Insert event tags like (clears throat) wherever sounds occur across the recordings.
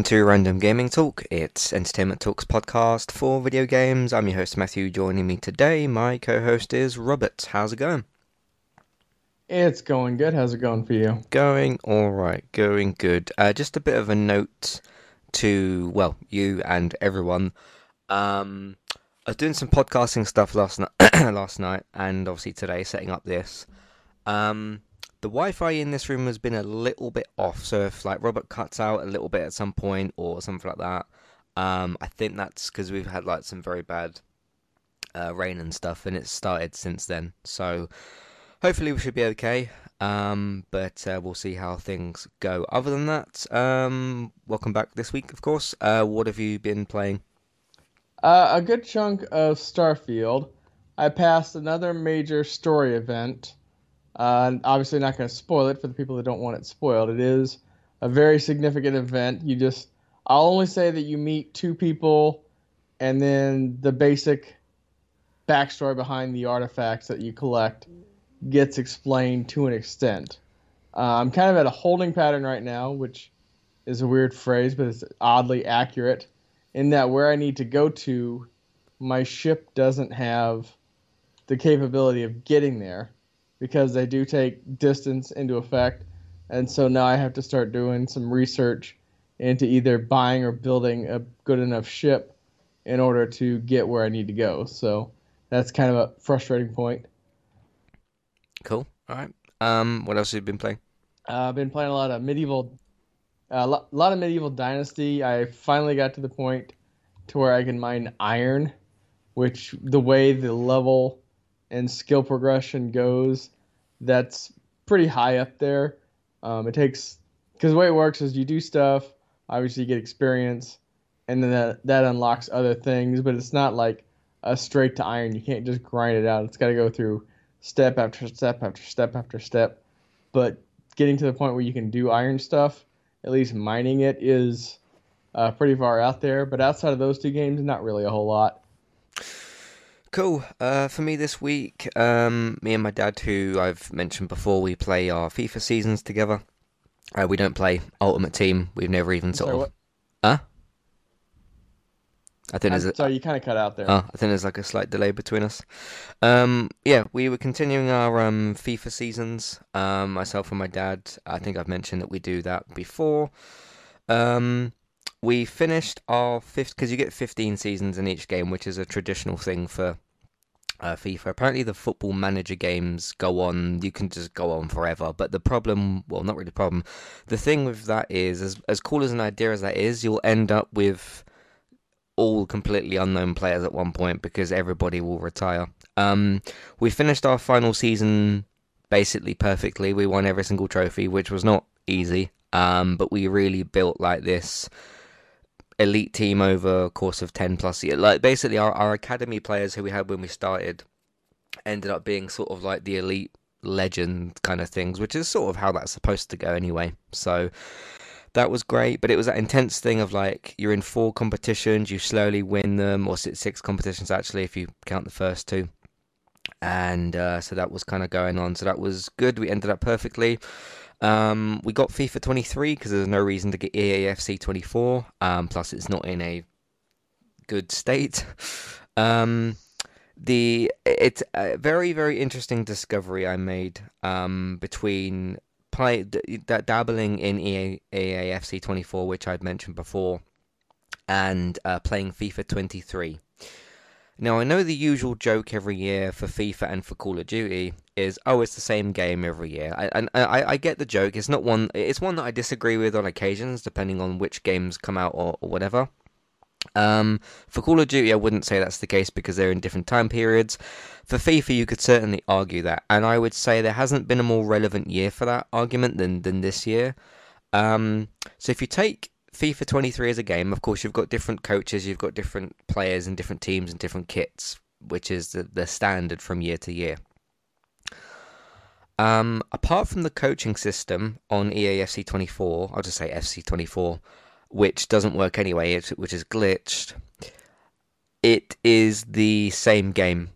Welcome to Random Gaming Talk. It's Entertainment Talks podcast for video games. I'm your host Matthew. Joining me today, my co-host is Robert. How's it going? It's going good. How's it going for you? Going all right. Going good. Uh, just a bit of a note to well, you and everyone. Um, I was doing some podcasting stuff last night, (clears throat) last night, and obviously today, setting up this. Um, the Wi-Fi in this room has been a little bit off. So if like Robert cuts out a little bit at some point or something like that, um, I think that's because we've had like some very bad uh, rain and stuff, and it's started since then. So hopefully we should be okay. Um, but uh, we'll see how things go. Other than that, um, welcome back this week, of course. Uh, what have you been playing? Uh, a good chunk of Starfield. I passed another major story event. Uh, obviously, not going to spoil it for the people that don't want it spoiled. It is a very significant event. You just, I'll only say that you meet two people, and then the basic backstory behind the artifacts that you collect gets explained to an extent. Uh, I'm kind of at a holding pattern right now, which is a weird phrase, but it's oddly accurate in that where I need to go to, my ship doesn't have the capability of getting there because they do take distance into effect. And so now I have to start doing some research into either buying or building a good enough ship in order to get where I need to go. So that's kind of a frustrating point. Cool. All right. Um, what else have you been playing? Uh, I've been playing a lot of medieval, a uh, lot, lot of medieval dynasty. I finally got to the point to where I can mine iron, which the way the level and skill progression goes, that's pretty high up there. Um, it takes because the way it works is you do stuff, obviously you get experience, and then that that unlocks other things. But it's not like a straight to iron. You can't just grind it out. It's got to go through step after step after step after step. But getting to the point where you can do iron stuff, at least mining it, is uh, pretty far out there. But outside of those two games, not really a whole lot. Cool. Uh, for me this week, um, me and my dad, who I've mentioned before, we play our FIFA seasons together. Uh, we don't play Ultimate Team. We've never even sort Sorry, of. Huh? I think there's a, sorry, you kind of cut out there. Oh, I think there's like a slight delay between us. Um, yeah, we were continuing our um, FIFA seasons. Um, myself and my dad. I think I've mentioned that we do that before. Um, we finished our fifth because you get 15 seasons in each game, which is a traditional thing for uh, FIFA. Apparently, the football manager games go on. You can just go on forever. But the problem, well, not really the problem. The thing with that is, as as cool as an idea as that is, you'll end up with all completely unknown players at one point because everybody will retire. Um, we finished our final season basically perfectly. We won every single trophy, which was not easy. Um, but we really built like this elite team over a course of 10 plus years. Like basically our, our academy players who we had when we started ended up being sort of like the elite legend kind of things, which is sort of how that's supposed to go anyway. So that was great, but it was that intense thing of like you're in four competitions, you slowly win them, or six competitions actually if you count the first two. And uh, so that was kind of going on. So that was good. We ended up perfectly. Um, we got FIFA 23 because there's no reason to get EAFC 24. Um, plus, it's not in a good state. (laughs) Um, the it's a very very interesting discovery I made um, between play d- dabbling in EA, EAFC 24, which I'd mentioned before, and uh, playing FIFA 23. Now, I know the usual joke every year for FIFA and for Call of Duty is, oh, it's the same game every year. I, and I, I get the joke. It's not one. It's one that I disagree with on occasions, depending on which games come out or, or whatever. Um, for Call of Duty, I wouldn't say that's the case because they're in different time periods. For FIFA, you could certainly argue that, and I would say there hasn't been a more relevant year for that argument than than this year. Um, so if you take FIFA 23 is a game, of course, you've got different coaches, you've got different players and different teams and different kits, which is the, the standard from year to year. Um, apart from the coaching system on EAFC 24, I'll just say FC 24, which doesn't work anyway, which is glitched, it is the same game.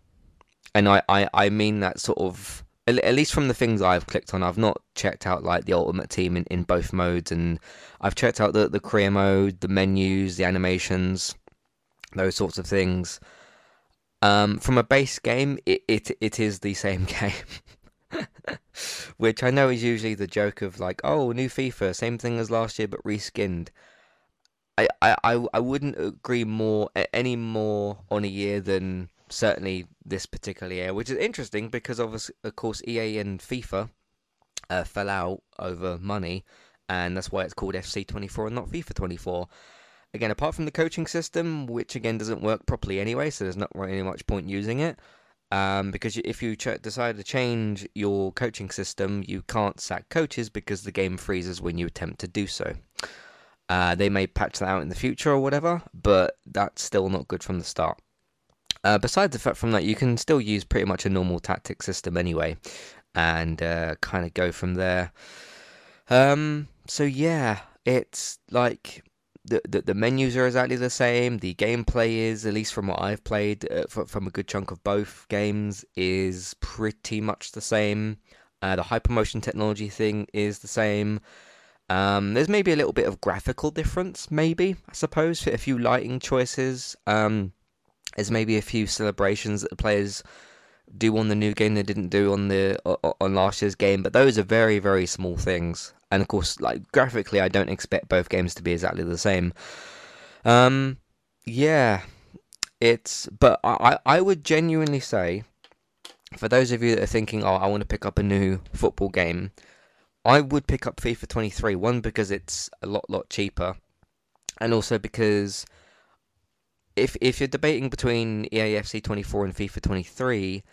And I, I, I mean that sort of at, least from the things I've clicked on, I've not checked out like the Ultimate Team in, in both modes, and I've checked out the the career mode, the menus, the animations, those sorts of things. Um, from a base game, it, it it is the same (laughs) game. (laughs) Which I know is usually the joke of like, oh, new FIFA, same thing as last year but reskinned. I, I, I wouldn't agree more any more on a year than certainly this particular year, which is interesting because of, of course EA and FIFA uh, fell out over money, and that's why it's called FC 24 and not FIFA 24. Again, apart from the coaching system, which again doesn't work properly anyway, so there's not really much point using it. Um, because if you ch- decide to change your coaching system, you can't sack coaches because the game freezes when you attempt to do so. Uh, they may patch that out in the future or whatever, but that's still not good from the start. Uh, besides the fact from that, you can still use pretty much a normal tactic system anyway, and uh, kind of go from there. Um, so yeah, it's like the, the, the menus are exactly the same. The gameplay is, at least from what I've played, uh, from a good chunk of both games, is pretty much the same. Uh, the hypermotion technology thing is the same. Um, there's maybe a little bit of graphical difference, maybe I suppose, for a few lighting choices. Um, there's maybe a few celebrations that the players do on the new game they didn't do on the on last year's game, but those are very very small things. And of course, like graphically, I don't expect both games to be exactly the same. Um, yeah, it's but I I would genuinely say, for those of you that are thinking, oh, I want to pick up a new football game I would pick up FIFA 23. One because it's a lot lot cheaper, and also because if if you're debating between EAFC 24 and FIFA 23,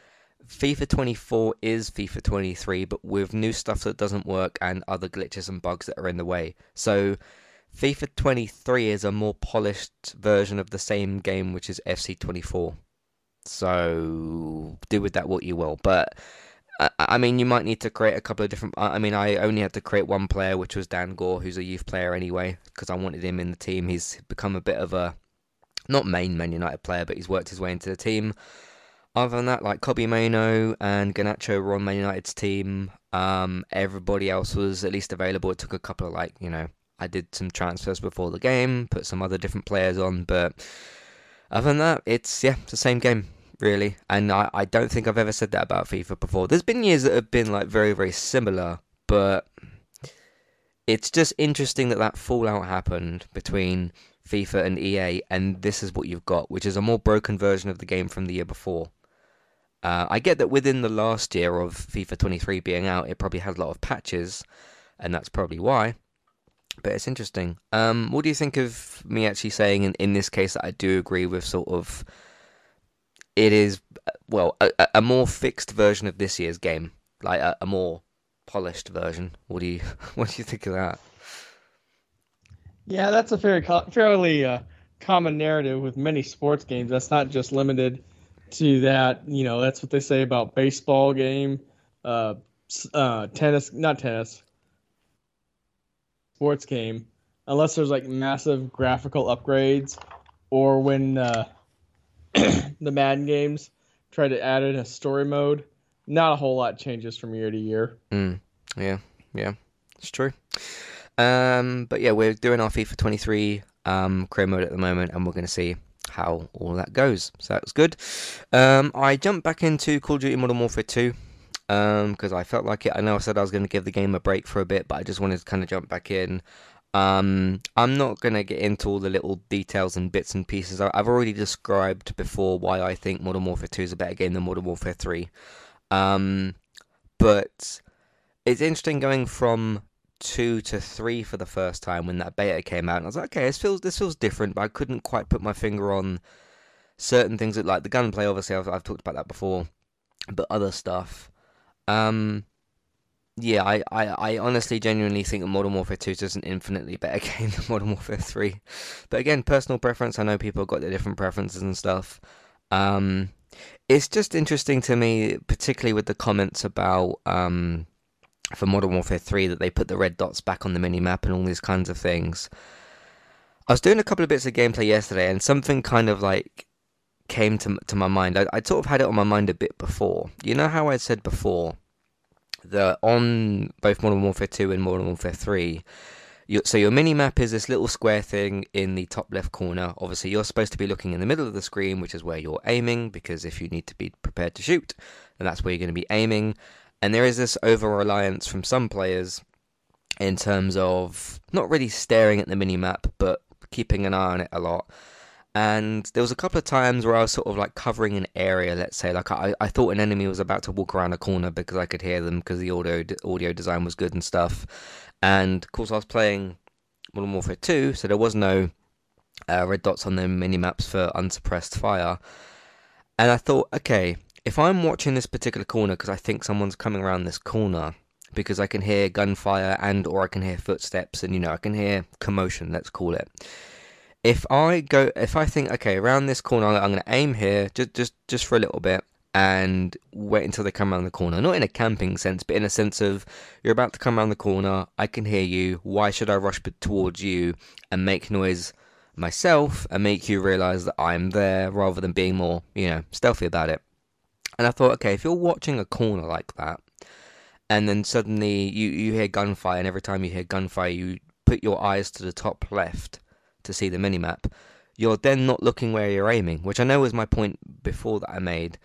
FIFA 24 is FIFA 23, but with new stuff that doesn't work and other glitches and bugs that are in the way. So FIFA 23 is a more polished version of the same game, which is FC 24. So do with that what you will, but uh, I mean, you might need to create a couple of different. I mean, I only had to create one player, which was Dan Gore, who's a youth player anyway, because I wanted him in the team. He's become a bit of a not main Man United player, but he's worked his way into the team. Other than that, like Kobbie Mainoo and Garnacho were on Man United's team. Um, everybody else was at least available. It took a couple of like you know, I did some transfers before the game, put some other different players on, but other than that, it's yeah, it's the same game really. And I, I don't think I've ever said that about FIFA before. There's been years that have been like very, very similar, but it's just interesting that that fallout happened between FIFA and EA, and this is what you've got, which is a more broken version of the game from the year before. Uh, I get that within the last year of FIFA 23 being out, it probably had a lot of patches, and that's probably why. But it's interesting. Um, what do you think of me actually saying in, in this case that I do agree with sort of it is well a, a more fixed version of this year's game, like a, a more polished version. What do you (laughs) what do you think of that? Yeah, that's a very fairly uh, common narrative with many sports games. That's not just limited to that. You know, that's what they say about baseball game, uh, uh, tennis, not tennis, sports game, unless there's like massive graphical upgrades, or when uh, (clears throat) the Madden games, try to add in a story mode. Not a whole lot changes from year to year. Mm, yeah, yeah, it's true. Um, but yeah, we're doing our FIFA 23 um, career mode at the moment, and we're going to see how all that goes. So that's good. Um, I jumped back into Call of Duty Modern Warfare 2 because um, I felt like it. I know I said I was going to give the game a break for a bit, but I just wanted to kind of jump back in. Um, I'm not going to get into all the little details and bits and pieces. I've already described before why I think Modern Warfare 2 is a better game than Modern Warfare 3. Um, but it's interesting going from 2 to 3 for the first time when that beta came out. And I was like, okay, this feels, this feels different, but I couldn't quite put my finger on certain things that, like the gunplay, obviously, I've, I've talked about that before, but other stuff. Um, yeah, I, I, I honestly genuinely think that Modern Warfare 2 is an infinitely better (laughs) game than Modern Warfare 3. But again, personal preference. I know people got their different preferences and stuff. Um, it's just interesting to me, particularly with the comments about um, for Modern Warfare 3 that they put the red dots back on the mini map and all these kinds of things. I was doing a couple of bits of gameplay yesterday, and something kind of like came to to my mind. I, I sort of had it on my mind a bit before. You know how I said before that on both Modern Warfare 2 and Modern Warfare 3, so your mini map is this little square thing in the top left corner. Obviously, you're supposed to be looking in the middle of the screen, which is where you're aiming, because if you need to be prepared to shoot, then that's where you're going to be aiming. And there is this over reliance from some players in terms of not really staring at the mini map, but keeping an eye on it a lot. And there was a couple of times where I was sort of like covering an area, let's say, like I, I thought an enemy was about to walk around a corner because I could hear them because the audio audio design was good and stuff. And of course, I was playing Modern Warfare 2, so there was no uh, red dots on the mini maps for unsuppressed fire. And I thought, okay, if I'm watching this particular corner because I think someone's coming around this corner, because I can hear gunfire and or I can hear footsteps and you know I can hear commotion, let's call it if I go, if I think, okay, around this corner, I'm going to aim here, just, just, just for a little bit, and wait until they come around the corner. Not in a camping sense, but in a sense of you're about to come around the corner. I can hear you. Why should I rush towards you and make noise myself and make you realize that I'm there rather than being more, you know, stealthy about it? And I thought, okay, if you're watching a corner like that, and then suddenly you you hear gunfire, and every time you hear gunfire, you put your eyes to the top left to see the minimap, you're then not looking where you're aiming, which I know was my point before that I made.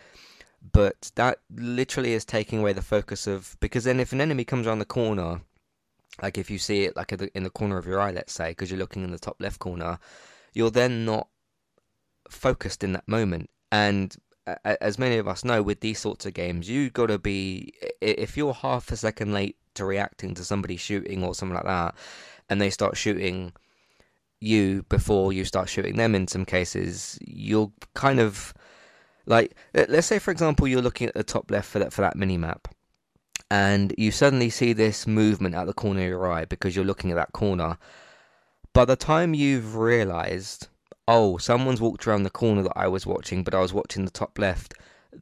But that literally is taking away the focus of because then if an enemy comes around the corner, like if you see it like in the corner of your eye, let's say, because you're looking in the top left corner, you're then not focused in that moment. And as many of us know, with these sorts of games, you got to be if you're half a second late to reacting to somebody shooting or something like that, and they start shooting you before you start shooting them in some cases you'll kind of like let's say for example you're looking at the top left for that for that mini map and you suddenly see this movement at the corner of your eye because you're looking at that corner. By the time you've realized oh someone's walked around the corner that I was watching but I was watching the top left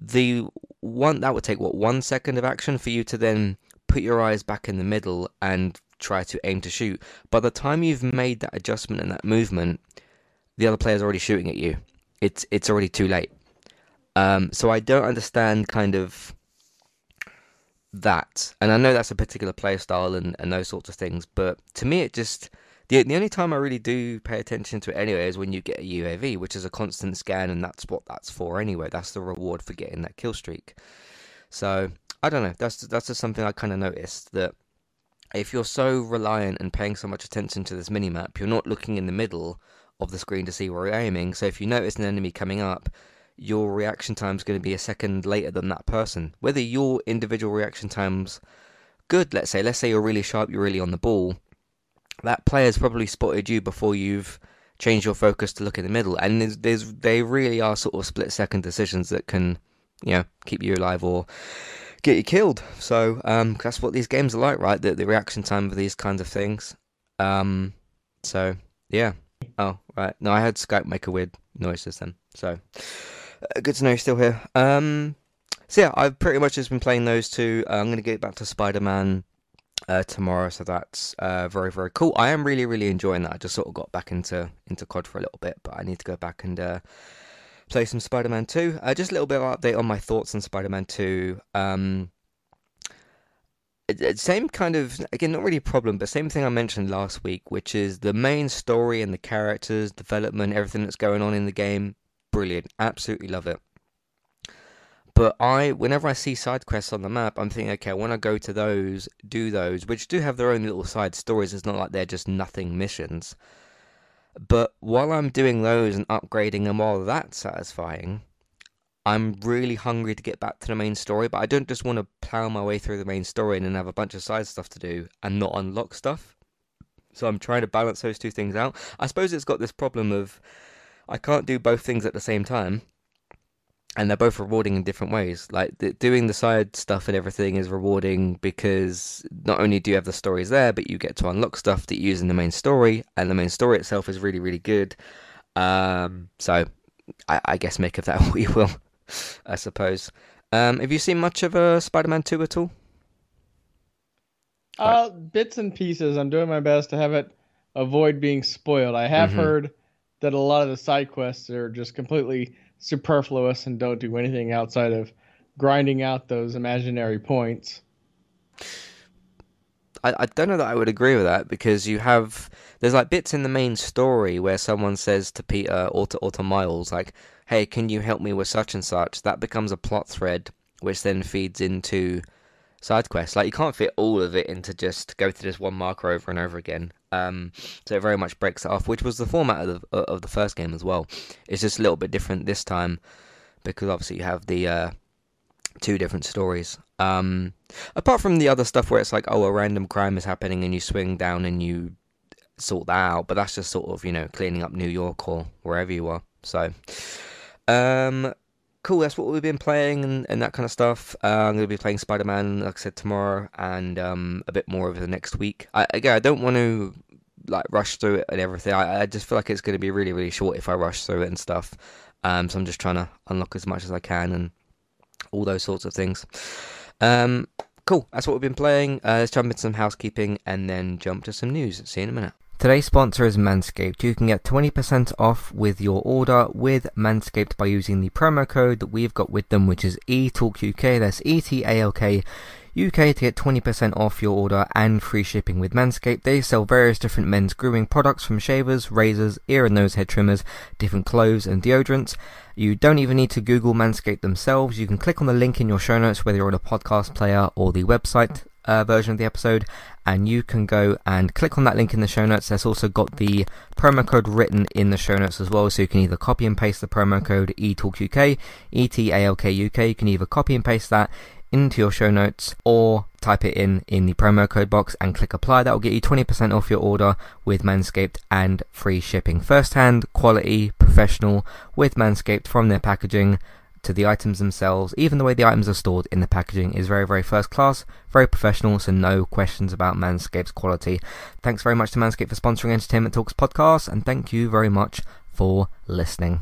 the one that would take what one second of action for you to then put your eyes back in the middle and try to aim to shoot. By the time you've made that adjustment and that movement, the other player's already shooting at you. It's it's already too late. Um, so I don't understand kind of that, and I know that's a particular play style and, and those sorts of things. But to me, it just the the only time I really do pay attention to it anyway is when you get a UAV, which is a constant scan, and that's what that's for anyway. That's the reward for getting that kill streak. So I don't know. That's that's just something I kind of noticed that if you're so reliant and paying so much attention to this mini map, you're not looking in the middle of the screen to see where you're aiming. So if you notice an enemy coming up, your reaction time is going to be a second later than that person. Whether your individual reaction time's good, let's say, let's say you're really sharp, you're really on the ball, that player's probably spotted you before you've changed your focus to look in the middle. And there's, there's they really are sort of split second decisions that can, you know, keep you alive or get you killed. So um, that's what these games are like, right? The, the reaction time of these kinds of things. Um, so yeah. Oh right. No, I heard Skype make a weird noise just then. So uh, good to know you're still here. Um, so yeah, I've pretty much just been playing those two. Uh, I'm going to get back to Spider Man uh, tomorrow, so that's uh, very very cool. I am really really enjoying that. I just sort of got back into into COD for a little bit, but I need to go back and uh, play some Spider Man 2. Uh, just a little bit of update on my thoughts on Spider Man 2. Um, same kind of again not really a problem but same thing i mentioned last week which is the main story and the characters development everything that's going on in the game brilliant absolutely love it but i whenever i see side quests on the map i'm thinking okay when i go to those do those which do have their own little side stories it's not like they're just nothing missions but while I'm doing those and upgrading them, while that's satisfying, I'm really hungry to get back to the main story, but I don't just want to plow my way through the main story and then have a bunch of side stuff to do and not unlock stuff. So I'm trying to balance those two things out. I suppose it's got this problem of I can't do both things at the same time and they're both rewarding in different ways. Like the, doing the side stuff and everything is rewarding because not only do you have the stories there, but you get to unlock stuff that you use in the main story, and the main story itself is really, really good. Um, so I, I, guess make of that (laughs) what you will, (laughs) I suppose. Um, have you seen much of a uh, Spider-Man Two at all? Uh, bits and pieces. I'm doing my best to have it avoid being spoiled. I have mm-hmm. heard that a lot of the side quests are just completely superfluous and don't do anything outside of grinding out those imaginary points. I, I don't know that I would agree with that because you have there's like bits in the main story where someone says to Peter or to, or to Miles like, "Hey, can you help me with such and such?" That becomes a plot thread, which then feeds into side quests. Like you can't fit all of it into just go to this one marker over and over again. Um, so it very much breaks it off, which was the format of the, of the first game as well. It's just a little bit different this time because obviously you have the uh, two different stories. Um, apart from the other stuff where it's like, oh, a random crime is happening and you swing down and you sort that out, but that's just sort of you know cleaning up New York or wherever you are. So, um, cool. That's what we've been playing and, and that kind of stuff. Uh, I'm going to be playing Spider Man, like I said, tomorrow and um, a bit more over the next week. I, again, I don't want to like rush through it and everything. I, I just feel like it's going to be really, really short if I rush through it and stuff. Um, so I'm just trying to unlock as much as I can and all those sorts of things. Um, cool. That's what we've been playing. Uh, let's jump into some housekeeping and then jump to some news. See you in a minute. Today's sponsor is Manscaped. You can get 20% off with your order with Manscaped by using the promo code that we've got with them, which is ETALKUK. That's E T A L K. UK to get 20% off your order and free shipping with Manscaped. They sell various different men's grooming products from shavers, razors, ear and nose hair trimmers, different clothes and deodorants. You don't even need to Google Manscaped themselves. You can click on the link in your show notes, whether you're on a podcast player or the website uh, version of the episode, and you can go and click on that link in the show notes. There's also got the promo code written in the show notes as well, so you can either copy and paste the promo code ETALKUK, E-T-A-L-K-U-K. You can either copy and paste that into your show notes or type it in in the promo code box and click apply. That will get you 20% off your order with Manscaped and free shipping. First hand, quality, professional with Manscaped from their packaging to the items themselves. Even the way the items are stored in the packaging is very, very first class, very professional, so no questions about Manscaped's quality. Thanks very much to Manscaped for sponsoring Entertainment Talks podcast, and thank you very much for listening.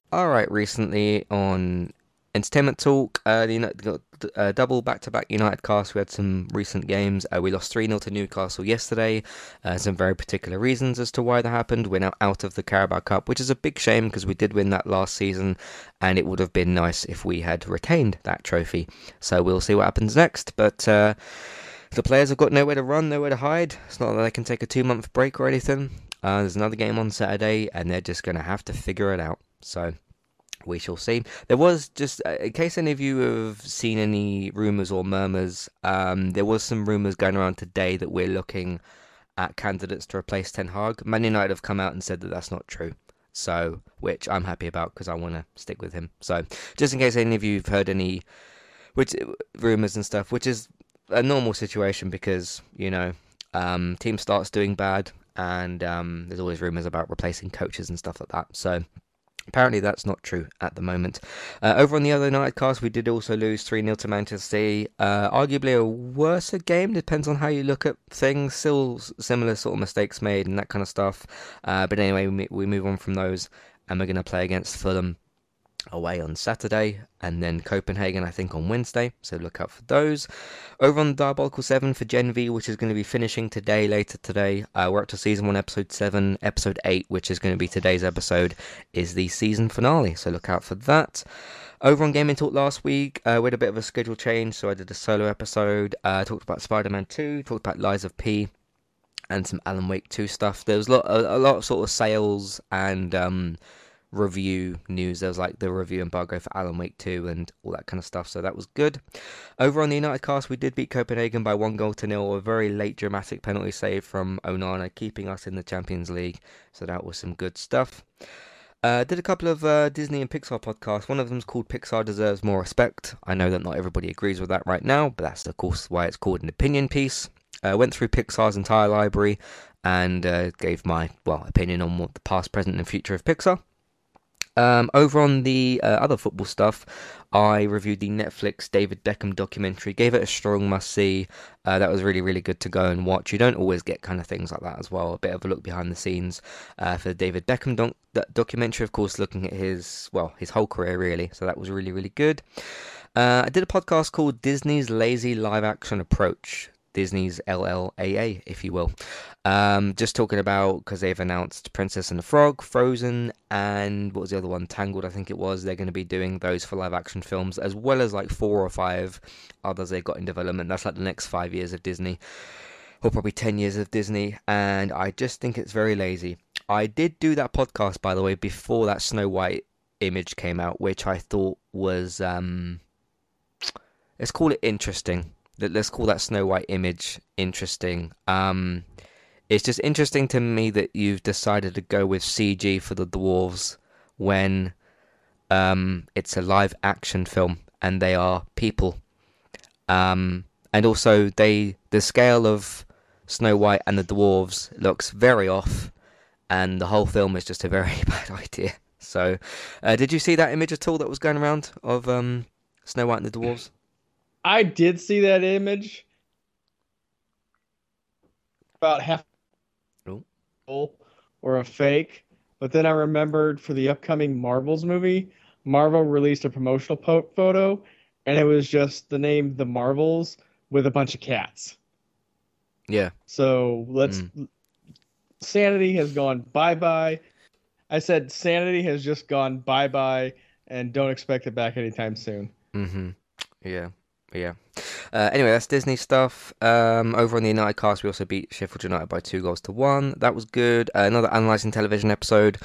All right, recently on Entertainment Talk, uh, the United got uh, double back-to-back United cast. We had some recent games. Uh, we lost 3 0 to Newcastle yesterday. Uh, some very particular reasons as to why that happened. We're now out of the Carabao Cup, which is a big shame because we did win that last season, and it would have been nice if we had retained that trophy. So we'll see what happens next. But uh, the players have got nowhere to run, nowhere to hide. It's not that they can take a two-month break or anything. Uh, there's another game on Saturday, and they're just going to have to figure it out. So we shall see. There was just, uh, in case any of you have seen any rumours or murmurs, um, there was some rumours going around today that we're looking at candidates to replace Ten Hag. Man United have come out and said that that's not true. So, which I'm happy about because I want to stick with him. So, just in case any of you have heard any, which rumours and stuff, which is a normal situation because you know, um, team starts doing bad, and um, there's always rumours about replacing coaches and stuff like that. So, Apparently, that's not true at the moment. Uh, over on the other night cast, we did also lose 3 0 to Manchester City. Uh, arguably a worse game, depends on how you look at things. Still similar sort of mistakes made and that kind of stuff. Uh, but anyway, we, we move on from those and we're going to play against Fulham away on Saturday, and then Copenhagen, I think, on Wednesday. So look out for those. Over on Diabolical 7 for Gen V, which is going to be finishing today, later today. Uh, we're up to season 1, episode 7. Episode 8, which is going to be today's episode, is the season finale. So look out for that. Over on Gaming Talk last week, uh, we had a bit of a schedule change, so I did a solo episode. Uh, talked about Spider Man 2, talked about Lies of P, and some Alan Wake 2 stuff. There was a lot, a, a lot of sort of sales and. Um, review news. There was like the review embargo for Alan Wake 2 and all that kind of stuff, so that was good. Over on the United cast, we did beat Copenhagen by one goal to nil, a very late dramatic penalty save from Onana, keeping us in the Champions League, so that was some good stuff. Uh, did a couple of uh, Disney and Pixar podcasts. One of them's called Pixar Deserves More Respect. I know that not everybody agrees with that right now, but that's of course why it's called an opinion piece. Uh, went through Pixar's entire library and uh, gave my well opinion on what the past, present, and future of Pixar. Um, over on the uh, other football stuff, I reviewed the Netflix David Beckham documentary. Gave it a strong must see. Uh, that was really, really good to go and watch. You don't always get kind of things like that as well. A bit of a look behind the scenes uh, for the David Beckham doc- documentary. Of course, looking at his well, his whole career really. So that was really, really good. Uh, I did a podcast called Disney's Lazy Live Action Approach. Disney's LLAA, if you will. Um, just talking about because they've announced Princess and the Frog, Frozen, and what was the other one? Tangled, I think it was. They're going to be doing those for live action films, as well as like four or five others they've got in development. That's like the next five years of Disney, or probably 10 years of Disney, and I just think it's very lazy. I did do that podcast, by the way, before that Snow White image came out, which I thought was, um, let's call it interesting let's call that Snow White image interesting. Um, it's just interesting to me that you've decided to go with CG for the dwarves when um, it's a live action film and they are people. Um, and also, they the scale of Snow White and the dwarves looks very off, and the whole film is just a very (laughs) bad idea. So, uh, did you see that image at all that was going around of um, Snow White and the dwarves? I did see that image. About half oh. or a fake, but then I remembered for the upcoming Marvels movie, Marvel released a promotional po- photo, and it was just the name The Marvels with a bunch of cats. Yeah. So let's. Mm. Sanity has gone bye bye. I said sanity has just gone bye bye, and don't expect it back anytime soon. Mm-hmm. Yeah. Yeah. Uh, anyway, that's Disney stuff. Um, over on the United cast, we also beat Sheffield United by two goals to one. That was good. Uh, another analysing television episode,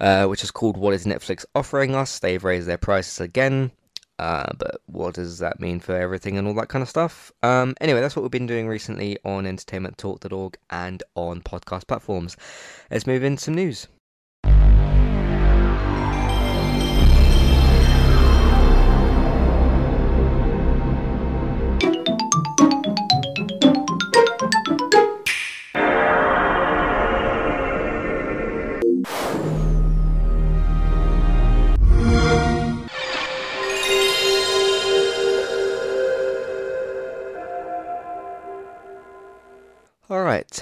uh, which is called "What is Netflix offering us?" They've raised their prices again. Uh, but what does that mean for everything and all that kind of stuff? Um, anyway, that's what we've been doing recently on entertainmenttalk.org and on podcast platforms. Let's move into some news.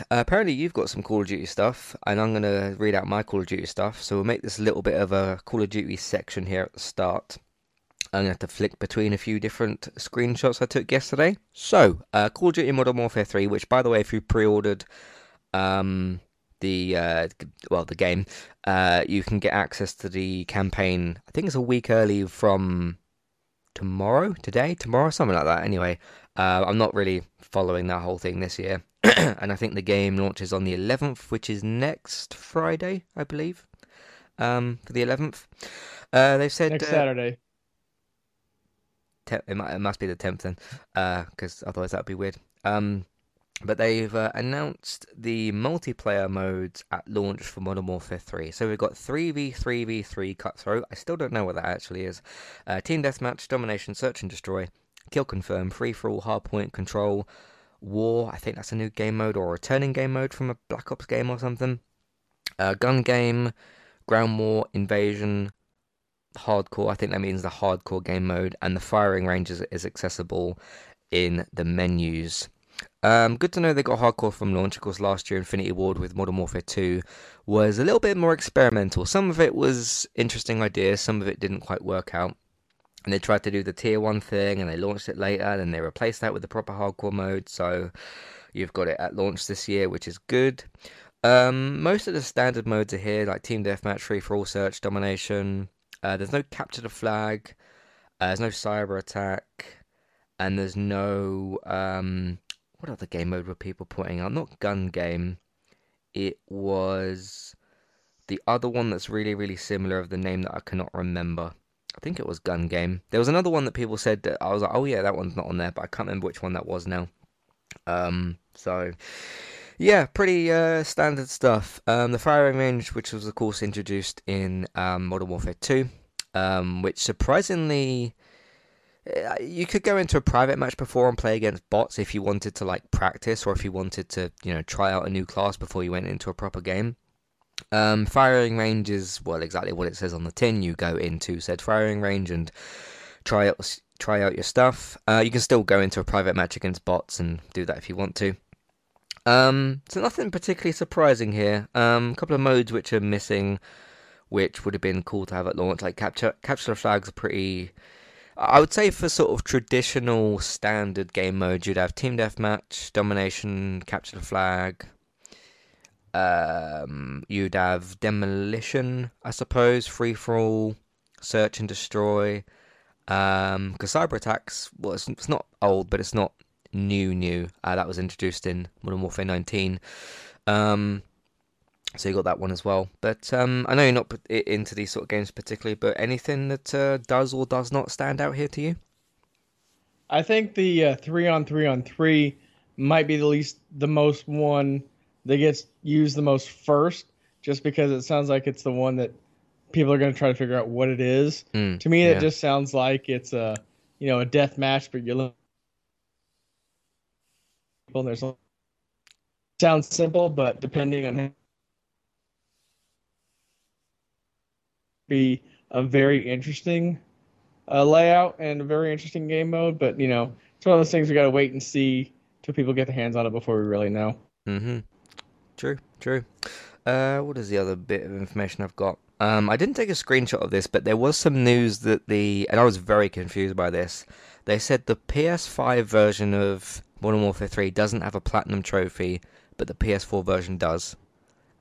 Uh, apparently you've got some Call of Duty stuff, and I'm going to read out my Call of Duty stuff, so we'll make this a little bit of a Call of Duty section here at the start. I'm going to have to flick between a few different screenshots I took yesterday. So, uh, Call of Duty Modern Warfare 3, which, by the way, if you pre-ordered um, the uh, well the game, uh, you can get access to the campaign. I think it's a week early from tomorrow, today, tomorrow, something like that. Anyway, uh, I'm not really following that whole thing this year. (clears throat) and I think the game launches on the 11th, which is next Friday, I believe. Um, for the 11th, uh, they've said next uh, Saturday. Te- it, might, it must be the 10th then, because uh, otherwise that'd be weird. Um, but they've uh, announced the multiplayer modes at launch for Modern Warfare 3. So we've got 3v3v3 cutthroat. I still don't know what that actually is. Uh, team deathmatch, domination, search and destroy, kill confirm, free for all, hardpoint control, war. I think that's a new game mode or a returning game mode from a Black Ops game or something. Uh, gun game, ground war invasion hardcore. I think that means the hardcore game mode, and the firing range is, is accessible in the menus. Um, good to know they got hardcore from launch. Of course, last year Infinity Ward with Modern Warfare 2 was a little bit more experimental. Some of it was interesting ideas, some of it didn't quite work out. And they tried to do the tier one thing and they launched it later, then they replaced that with the proper hardcore mode. So you've got it at launch this year, which is good. Um, most of the standard modes are here, like Team Deathmatch, Free for All Search, Domination. Uh, there's no Capture the Flag. Uh, there's no Cyber Attack. And there's no um, what other game mode were people putting out? Not gun game. It was the other one that's really, really similar of the name that I cannot remember. I think it was gun game. There was another one that people said that I was like, oh yeah, that one's not on there, but I can't remember which one that was now. Um, so yeah, pretty uh, standard stuff. Um, the firing range, which was of course introduced in um, Modern Warfare 2, um, which surprisingly uh, you could go into a private match before and play against bots if you wanted to like practice or if you wanted to you know try out a new class before you went into a proper game um, firing range is well exactly what it says on the tin. You go into said firing range and try out try out your stuff. Uh, you can still go into a private match against bots and do that if you want to. Um, so nothing particularly surprising here. Um, a couple of modes which are missing which would have been cool to have at launch like capture capture the flags are pretty I would say for sort of traditional standard game mode, you'd have team deathmatch, domination, capture the flag. Um, you'd have demolition, I suppose, free for all, search and destroy. Um, because cyber attacks, well, it's, it's, not old, but it's not new, new. Uh, that was introduced in Modern Warfare 19. Um, so you got that one as well. But um, I know you're not into these sort of games particularly, but anything that uh, does or does not stand out here to you? I think the uh, three on three on three might be the least, the most one that gets used the most first, just because it sounds like it's the one that people are going to try to figure out what it is. Mm, to me, yeah. it just sounds like it's a, you know, a death match, but you're people. There's sounds simple, but depending on how be a very interesting uh, layout and a very interesting game mode. But you know, it's one of those things we got to wait and see till people get their hands on it before we really know. Mm-hmm. True. True. Uh, what is the other bit of information I've got? Um, I didn't take a screenshot of this, but there was some news that the and I was very confused by this. They said the PS5 version of Modern Warfare 3 doesn't have a platinum trophy, but the PS4 version does.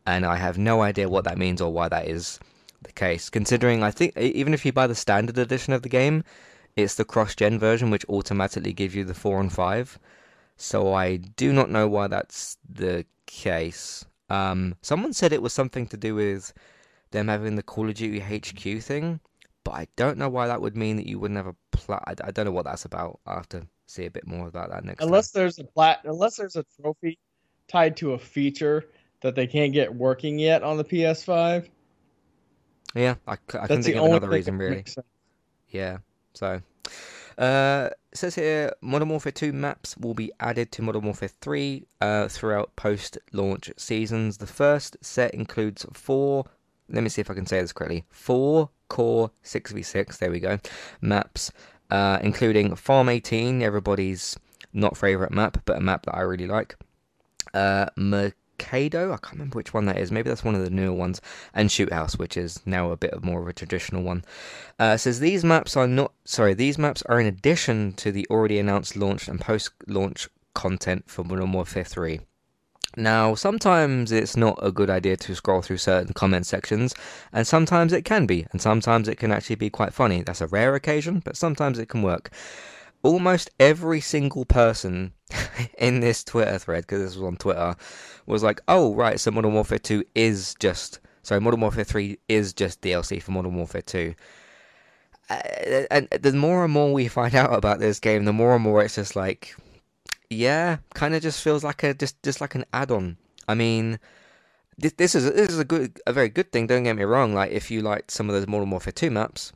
And I have no idea what that means or why that is the case, considering I think even if you buy the standard edition of the game, it's the cross-gen version which automatically gives you the four and five. So I do not know why that's the case. Um, someone said it was something to do with them having the Call of Duty HQ thing, but I don't know why that would mean that you wouldn't have a plat. I, I, don't know what that's about. I have to see a bit more about that next. Unless time. there's a plat, unless there's a trophy tied to a feature that they can't get working yet on the PS5. Yeah, I, I can think of another reason really. Yeah, so uh, says here Modern Warfare 2 maps will be added to Modern Warfare 3 uh, throughout post-launch seasons. The first set includes four. Let me see if I can say this correctly. Four core 6v6. There we go. Maps, uh, including Farm 18, everybody's not favorite map, but a map that I really like. Uh, Kado. I can't remember which one that is. Maybe that's one of the newer ones. And Shoot House, which is now a bit of more of a traditional one. Uh, says these maps are not sorry. These maps are in addition to the already announced launch and post-launch content for Modern Warfare 3. Now, sometimes it's not a good idea to scroll through certain comment sections, and sometimes it can be, and sometimes it can actually be quite funny. That's a rare occasion, but sometimes it can work almost every single person (laughs) in this Twitter thread, because this was on Twitter, was like, "Oh, right, so Modern Warfare 2 is just sorry, Modern Warfare 3 is just DLC for Modern Warfare 2." Uh, and the more and more we (laughs) find out about this game, the more and more it's just like, yeah, kind of just feels like a just just like an add-on. I mean, this, this is this is a good a very good thing. Don't get me wrong. Like if you liked some of those Modern Warfare 2 maps,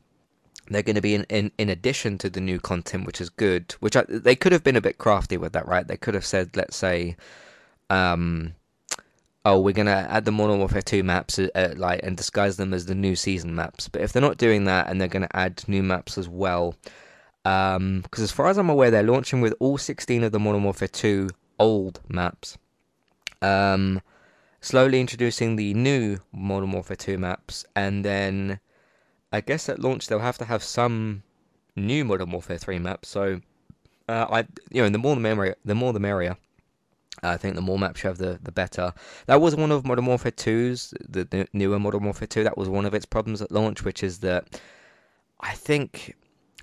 they're going to be in, in, in addition to the new content, which is good. Which I, they could have been a bit crafty with that, right? They could have said, let's say, um, oh, we're gonna add the Modern Warfare 2 maps, uh, uh, like, and disguise them as the new season maps. But if they're not doing that, and they're gonna add new maps as well, because um, as far as I'm aware, they're launching with all 16 of the Modern Warfare 2 old maps. Um, slowly introducing the new Modern Warfare 2 maps, and then I guess at launch they'll have to have some new Modern Warfare 3 maps. So, uh, I you know, the more the merrier. The more the merrier. I think the more maps you have, the the better. That was one of Modern Warfare 2's, the, the newer Modern Warfare 2. That was one of its problems at launch, which is that I think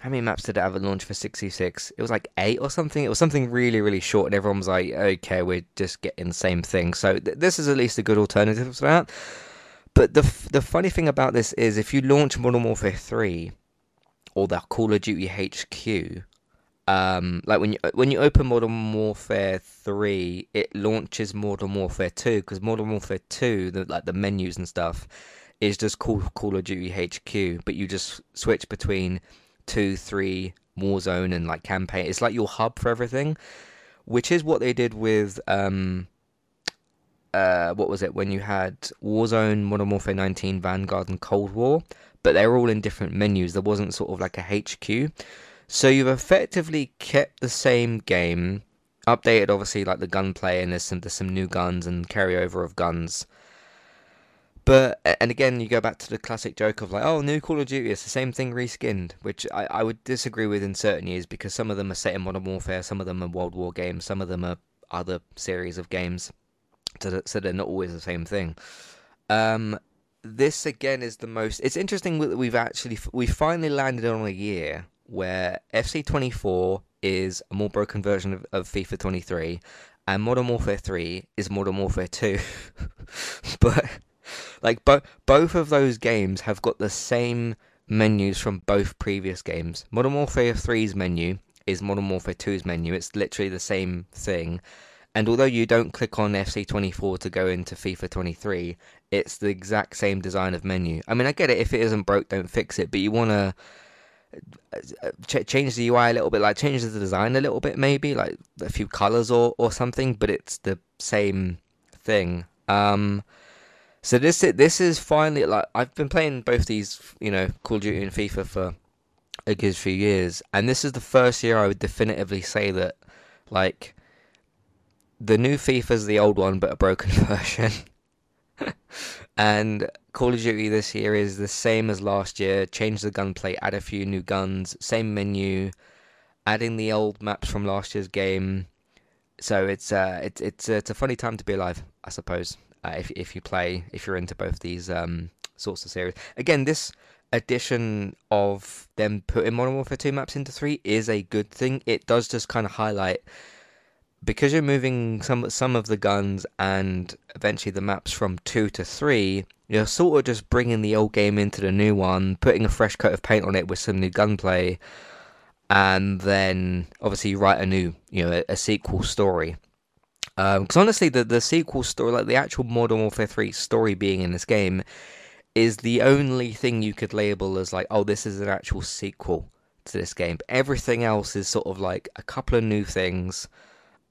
how many maps did it have at launch for 66? It was like eight or something. It was something really, really short, and everyone was like, okay, we're just getting the same thing. So th- this is at least a good alternative to that. But the the funny thing about this is, if you launch Modern Warfare 3 or the Call of Duty HQ, um, like when you when you open Modern Warfare 3, it launches Modern Warfare 2 because Modern Warfare 2, the, like the menus and stuff, is just called Call of Duty HQ, but you just switch between two, three, Warzone, and like campaign. It's like your hub for everything, which is what they did with um, uh, what was it when you had Warzone, Modern Warfare 19, Vanguard, and Cold War, but they're all in different menus. There wasn't sort of like a HQ, so you've effectively kept the same game, updated obviously like the gunplay, and there's some there's some new guns and carryover of guns. But and again, you go back to the classic joke of like, oh, new Call of Duty, it's the same thing reskinned, which I, I would disagree with in certain years because some of them are set in Modern Warfare, some of them are World War games, some of them are other series of games, so, they're not always the same thing. Um, this again is the most. It's interesting that we've actually we finally landed on a year where FC24 is a more broken version of, of FIFA 23, and Modern Warfare 3 is Modern Warfare 2, (laughs) but like bo- both of those games have got the same menus from both previous games. Modern Warfare 3's menu is Modern Warfare 2's menu. It's literally the same thing. And although you don't click on FC24 to go into FIFA 23, it's the exact same design of menu. I mean, I get it. If it isn't broke, don't fix it. But you want to uh, ch- change the UI a little bit, like change the design a little bit, maybe like a few colors or or something. But it's the same thing. Um, so this this is finally like I've been playing both these, you know, Call of Duty and FIFA for a good few years, and this is the first year I would definitively say that like the new FIFA is the old one but a broken (laughs) version. and Call of Duty this year is the same as last year. Change the gunplay, add a few new guns, same menu, adding the old maps from last year's game. So it's uh, it's it's it's a funny time to be alive, I suppose uh, if if you play if you're into both these um, sorts of series. Again, this addition of them putting Modern Warfare 2 maps into 3 is a good thing. It does just kind of highlight because you're moving some some of the guns and eventually the maps from 2 to 3, you're sort of just bringing the old game into the new one, putting a fresh coat of paint on it with some new gunplay and then obviously you write a new, you know, a, a sequel story. Because um, honestly, the the sequel story, like the actual Modern Warfare 3 story being in this game, is the only thing you could label as like, oh, this is an actual sequel to this game. Everything else is sort of like a couple of new things,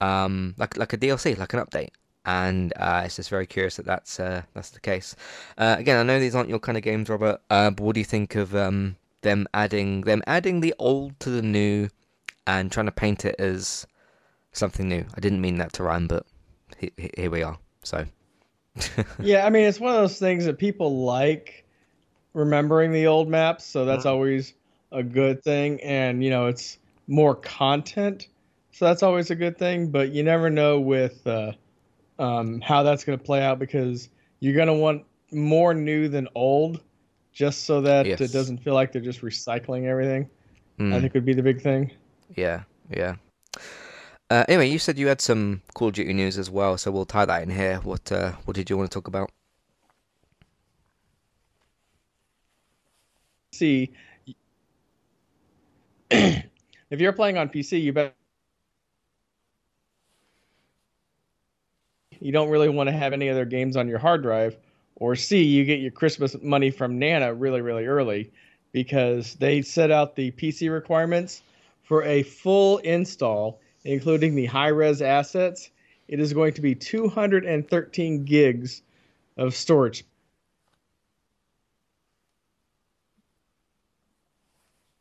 um, like like a DLC, like an update. And uh, it's just very curious that that's uh, that's the case. Uh, again, I know these aren't your kind of games, Robert. Uh, but what do you think of um, them adding them adding the old to the new, and trying to paint it as something new. I didn't mean that to rhyme, but here we are. So. (laughs) yeah, I mean, it's one of those things that people like remembering the old maps, so that's mm-hmm. always a good thing. And you know, it's more content, so that's always a good thing. But you never know with uh, um, how that's going to play out because you're going to want more new than old, just so that yes. it doesn't feel like they're just recycling everything. Mm. I think would be the big thing. Yeah, yeah. Uh, anyway, you said you had some Call of Duty news as well, so we'll tie that in here. What uh, what did you want to talk about? See, (clears throat) if you're playing on PC, you bet you don't really want to have any other games on your hard drive. Or C, you get your Christmas money from Nana really, really early because they set out the PC requirements for a full install including the high res assets it is going to be 213 gigs of storage.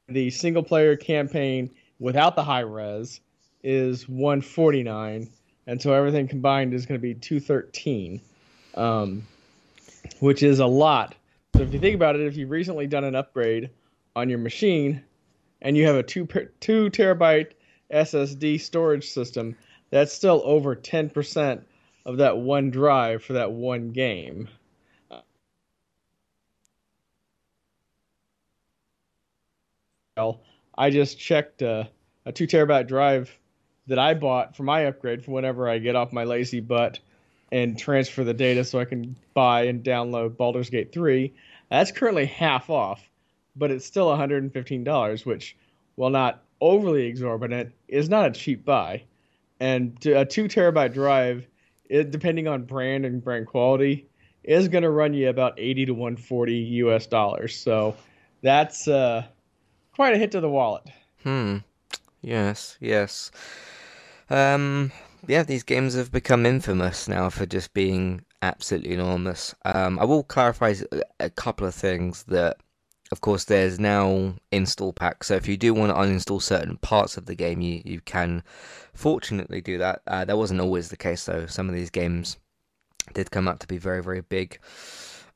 The single player campaign without the high res is 149, and so everything combined is going to be 213, um, which is a lot. So if you think about it, if you've recently done an upgrade on your machine and you have a two two terabyte SSD storage system, that's still over 10% of that one drive for that one game. Well, I just checked uh, a two terabyte drive that I bought for my upgrade for whenever I get off my lazy butt and transfer the data so I can buy and download Baldur's Gate 3. That's currently half off, but it's still $115, which, while not overly exorbitant, is not a cheap buy. And a two terabyte drive, it, depending on brand and brand quality, is going to run you about 80 to 140 US dollars. So that's uh, quite a hit to the wallet. Hmm. Yes, yes. Um, yeah, these games have become infamous now for just being absolutely enormous. Um, I will clarify a couple of things that, of course, there's now install packs. So if you do want to uninstall certain parts of the game, you, you can fortunately do that. Uh, that wasn't always the case, though. Some of these games did come out to be very, very big.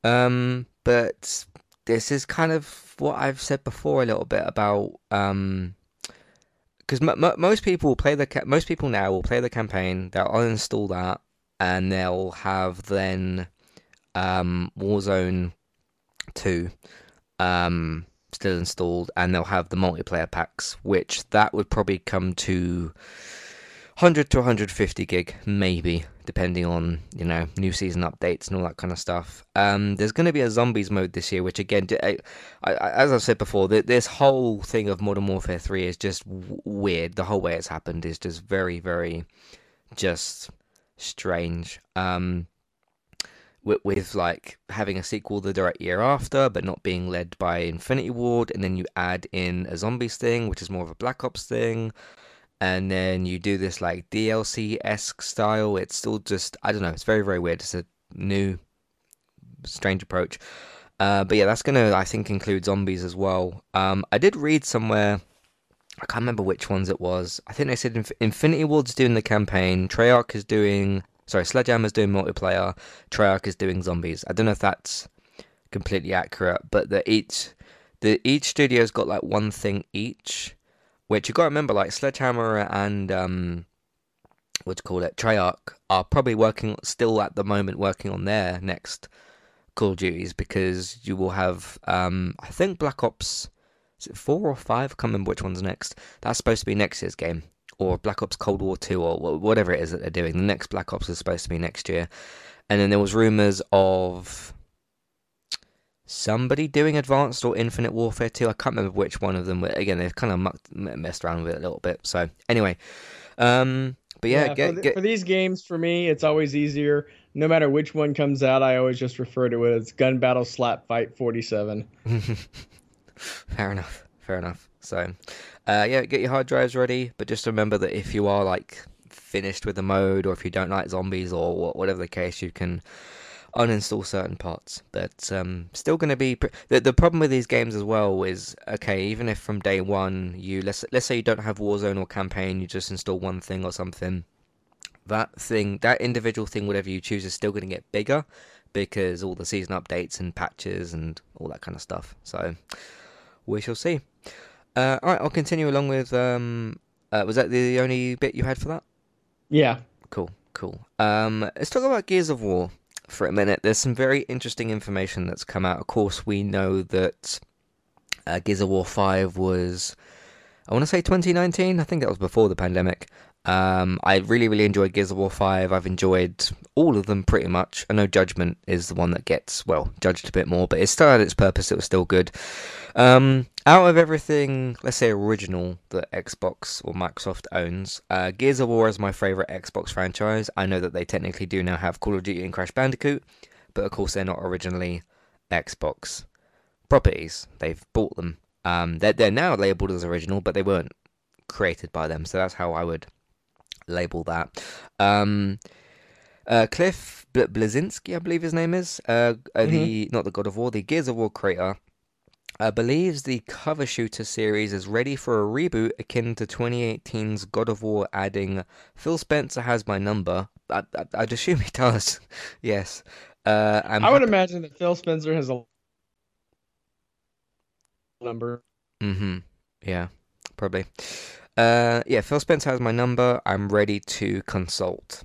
Um, but this is kind of what I've said before a little bit about. Um, because m- m- most people will play the ca- most people now will play the campaign. They'll uninstall that, and they'll have then um, Warzone two um, still installed, and they'll have the multiplayer packs, which that would probably come to 100 to 150 gig, maybe, depending on you know new season updates and all that kind of stuff. Um, there's going to be a zombies mode this year, which again, I, I, as I've said before, this whole thing of Modern Warfare 3 is just w- weird. The whole way it's happened is just very, very, just strange. Um, with, with like having a sequel the direct year after, but not being led by Infinity Ward, and then you add in a zombies thing, which is more of a Black Ops thing and then you do this like DLC esque style. It's still just I don't know. It's very very weird. It's a new strange approach. Uh, but yeah, that's gonna I think include zombies as well. Um, I did read somewhere. I can't remember which ones it was. I think they said Inf- Infinity Ward's doing the campaign. Treyarch is doing sorry, Sledgehammer's doing multiplayer. Treyarch is doing zombies. I don't know if that's completely accurate, but the each the each studio's got like one thing each. Which you got to remember, like Sledgehammer and um, what do you call it, Treyarch are probably working still at the moment working on their next Call of Duties because you will have, um, I think Black Ops, is it four or five? I can't remember which one's next. That's supposed to be next year's game, or Black Ops Cold War Two, or whatever it is that they're doing. The next Black Ops is supposed to be next year, and then there was rumors of somebody doing Advanced or Infinite Warfare 2. I can't remember which one of them. Again, they've kind of mucked, messed around with it a little bit. So anyway, um, but yeah, yeah get, for, the, get... for, these games, for me, it's always easier. No matter which one comes out, I always just refer to it as Gun Battle Slap Fight 47. (laughs) fair enough. Fair enough. So, uh, yeah, get your hard drives ready, but just remember that if you are like finished with the mode, or if you don't like zombies, or whatever the case, you can uninstall certain parts. But um, still going to be pr- the the problem with these games as well is okay. Even if from day one you let's let's say you don't have Warzone or campaign, you just install one thing or something. That thing, that individual thing, whatever you choose, is still going to get bigger because all the season updates and patches and all that kind of stuff. So we shall see. Uh, all right, I'll continue along with. Um, uh, was that the only bit you had for that? Yeah. Cool, cool. Um, let's talk about Gears of War for a minute. There's some very interesting information that's come out. Of course, we know that uh, Gears of War 5 was, I want to say 2019. I think that was before the pandemic. Um, I really, really enjoyed Gears of War 5. I've enjoyed all of them pretty much. I know Judgment is the one that gets, well, judged a bit more, but it still had its purpose. It was still good. Um, out of everything, let's say original that Xbox or Microsoft owns, uh, Gears of War is my favorite Xbox franchise. I know that they technically do now have Call of Duty and Crash Bandicoot, but of course they're not originally Xbox properties. They've bought them. Um, they're, they're now labeled as original, but they weren't created by them. So that's how I would label that. Um, uh, Cliff Bl- Bleszinski, I believe his name is, uh, uh, the not the God of War, the Gears of War creator, uh, believes the cover shooter series is ready for a reboot akin to 2018's God of War, adding Phil Spencer has my number. I, I, I'd assume he does. (laughs) yes. Uh, I'm I would imagine that Phil Spencer has a number. Mm-hmm. Yeah, probably. Uh, yeah, Phil Spencer has my number. I'm ready to consult.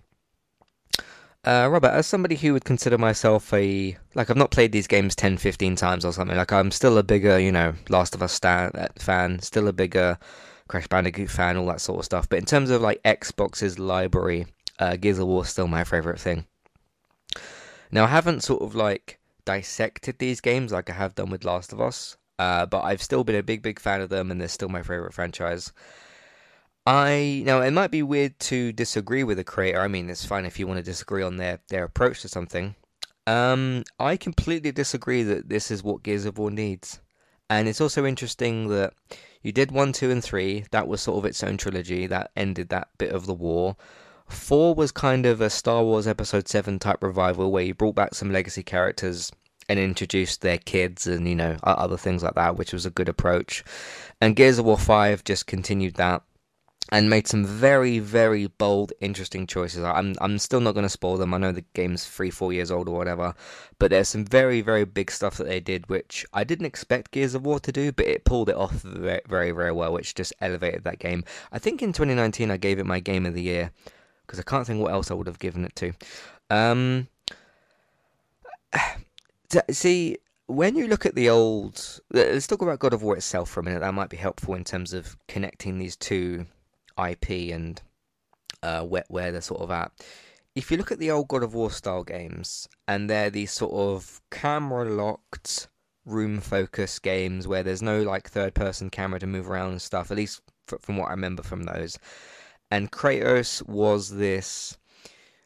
Uh, Robert, as somebody who would consider myself a like I've not played these games 10, 15 times or something. Like I'm still a bigger, you know, Last of Us stan, uh, fan, still a bigger Crash Bandicoot fan, all that sort of stuff. But in terms of like Xbox's library, uh, Gears of War is still my favorite thing. Now I haven't sort of like dissected these games like I have done with Last of Us. Uh, but I've still been a big, big fan of them, and they're still my favorite franchise. I now it might be weird to disagree with a creator. I mean, it's fine if you want to disagree on their their approach to something. Um, I completely disagree that this is what Gears of War needs, and it's also interesting that you did one, two, and three. That was sort of its own trilogy that ended that bit of the war. Four was kind of a Star Wars Episode Seven type revival where you brought back some legacy characters and introduced their kids and you know other things like that, which was a good approach. And Gears of War Five just continued that and made some very, very bold, interesting choices. I'm I'm still not going to spoil them. I know the game's three, four years old or whatever, but there's some very, very big stuff that they did, which I didn't expect Gears of War to do, but it pulled it off very, very, very well, which just elevated that game. I think in 2019 I gave it my game of the year because I can't think what else I would have given it to. Um, (sighs) see, when you look at the old, let's talk about God of War itself for a minute. That might be helpful in terms of connecting these two IP and uh, where, where they're sort of at. If you look at the old God of War style games, and they're these sort of camera locked, room focused games where there's no like third person camera to move around and stuff, at least from what I remember from those. And Kratos was this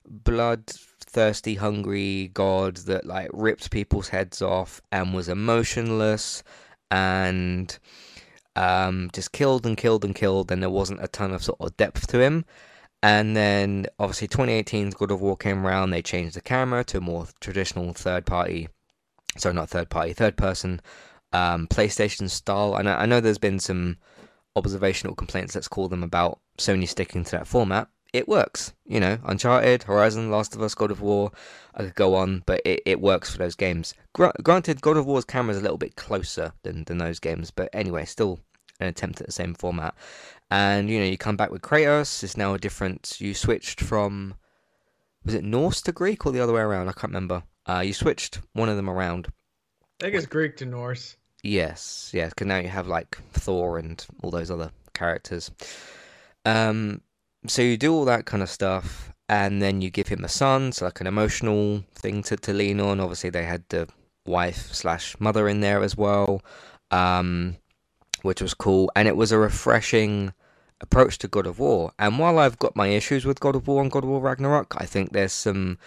bloodthirsty, hungry god that like ripped people's heads off and was emotionless and um, just killed and killed and killed, and there wasn't a ton of sort of depth to him. And then obviously 2018's God of War came around, they changed the camera to a more traditional third party, sorry, not third party, third person um, PlayStation style. And I, I know there's been some observational complaints, let's call them, about Sony sticking to that format. It works, you know, Uncharted, Horizon, Last of Us, God of War, I could go on, but it, it works for those games. Gra- granted, God of War's camera is a little bit closer than, than those games, but anyway, still an attempt at the same format. And you know, you come back with Kratos. It's now a different. You switched from was it Norse to Greek or the other way around? I can't remember. Uh, you switched one of them around. I think it's Greek to Norse. Yes, yes, because now you have like Thor and all those other characters. Um, so you do all that kind of stuff, and then you give him a son, so like an emotional thing to, to lean on. Obviously, they had the wife slash mother in there as well, um, which was cool, and it was a refreshing approach to God of War. And while I've got my issues with God of War and God of War Ragnarok, I think there's some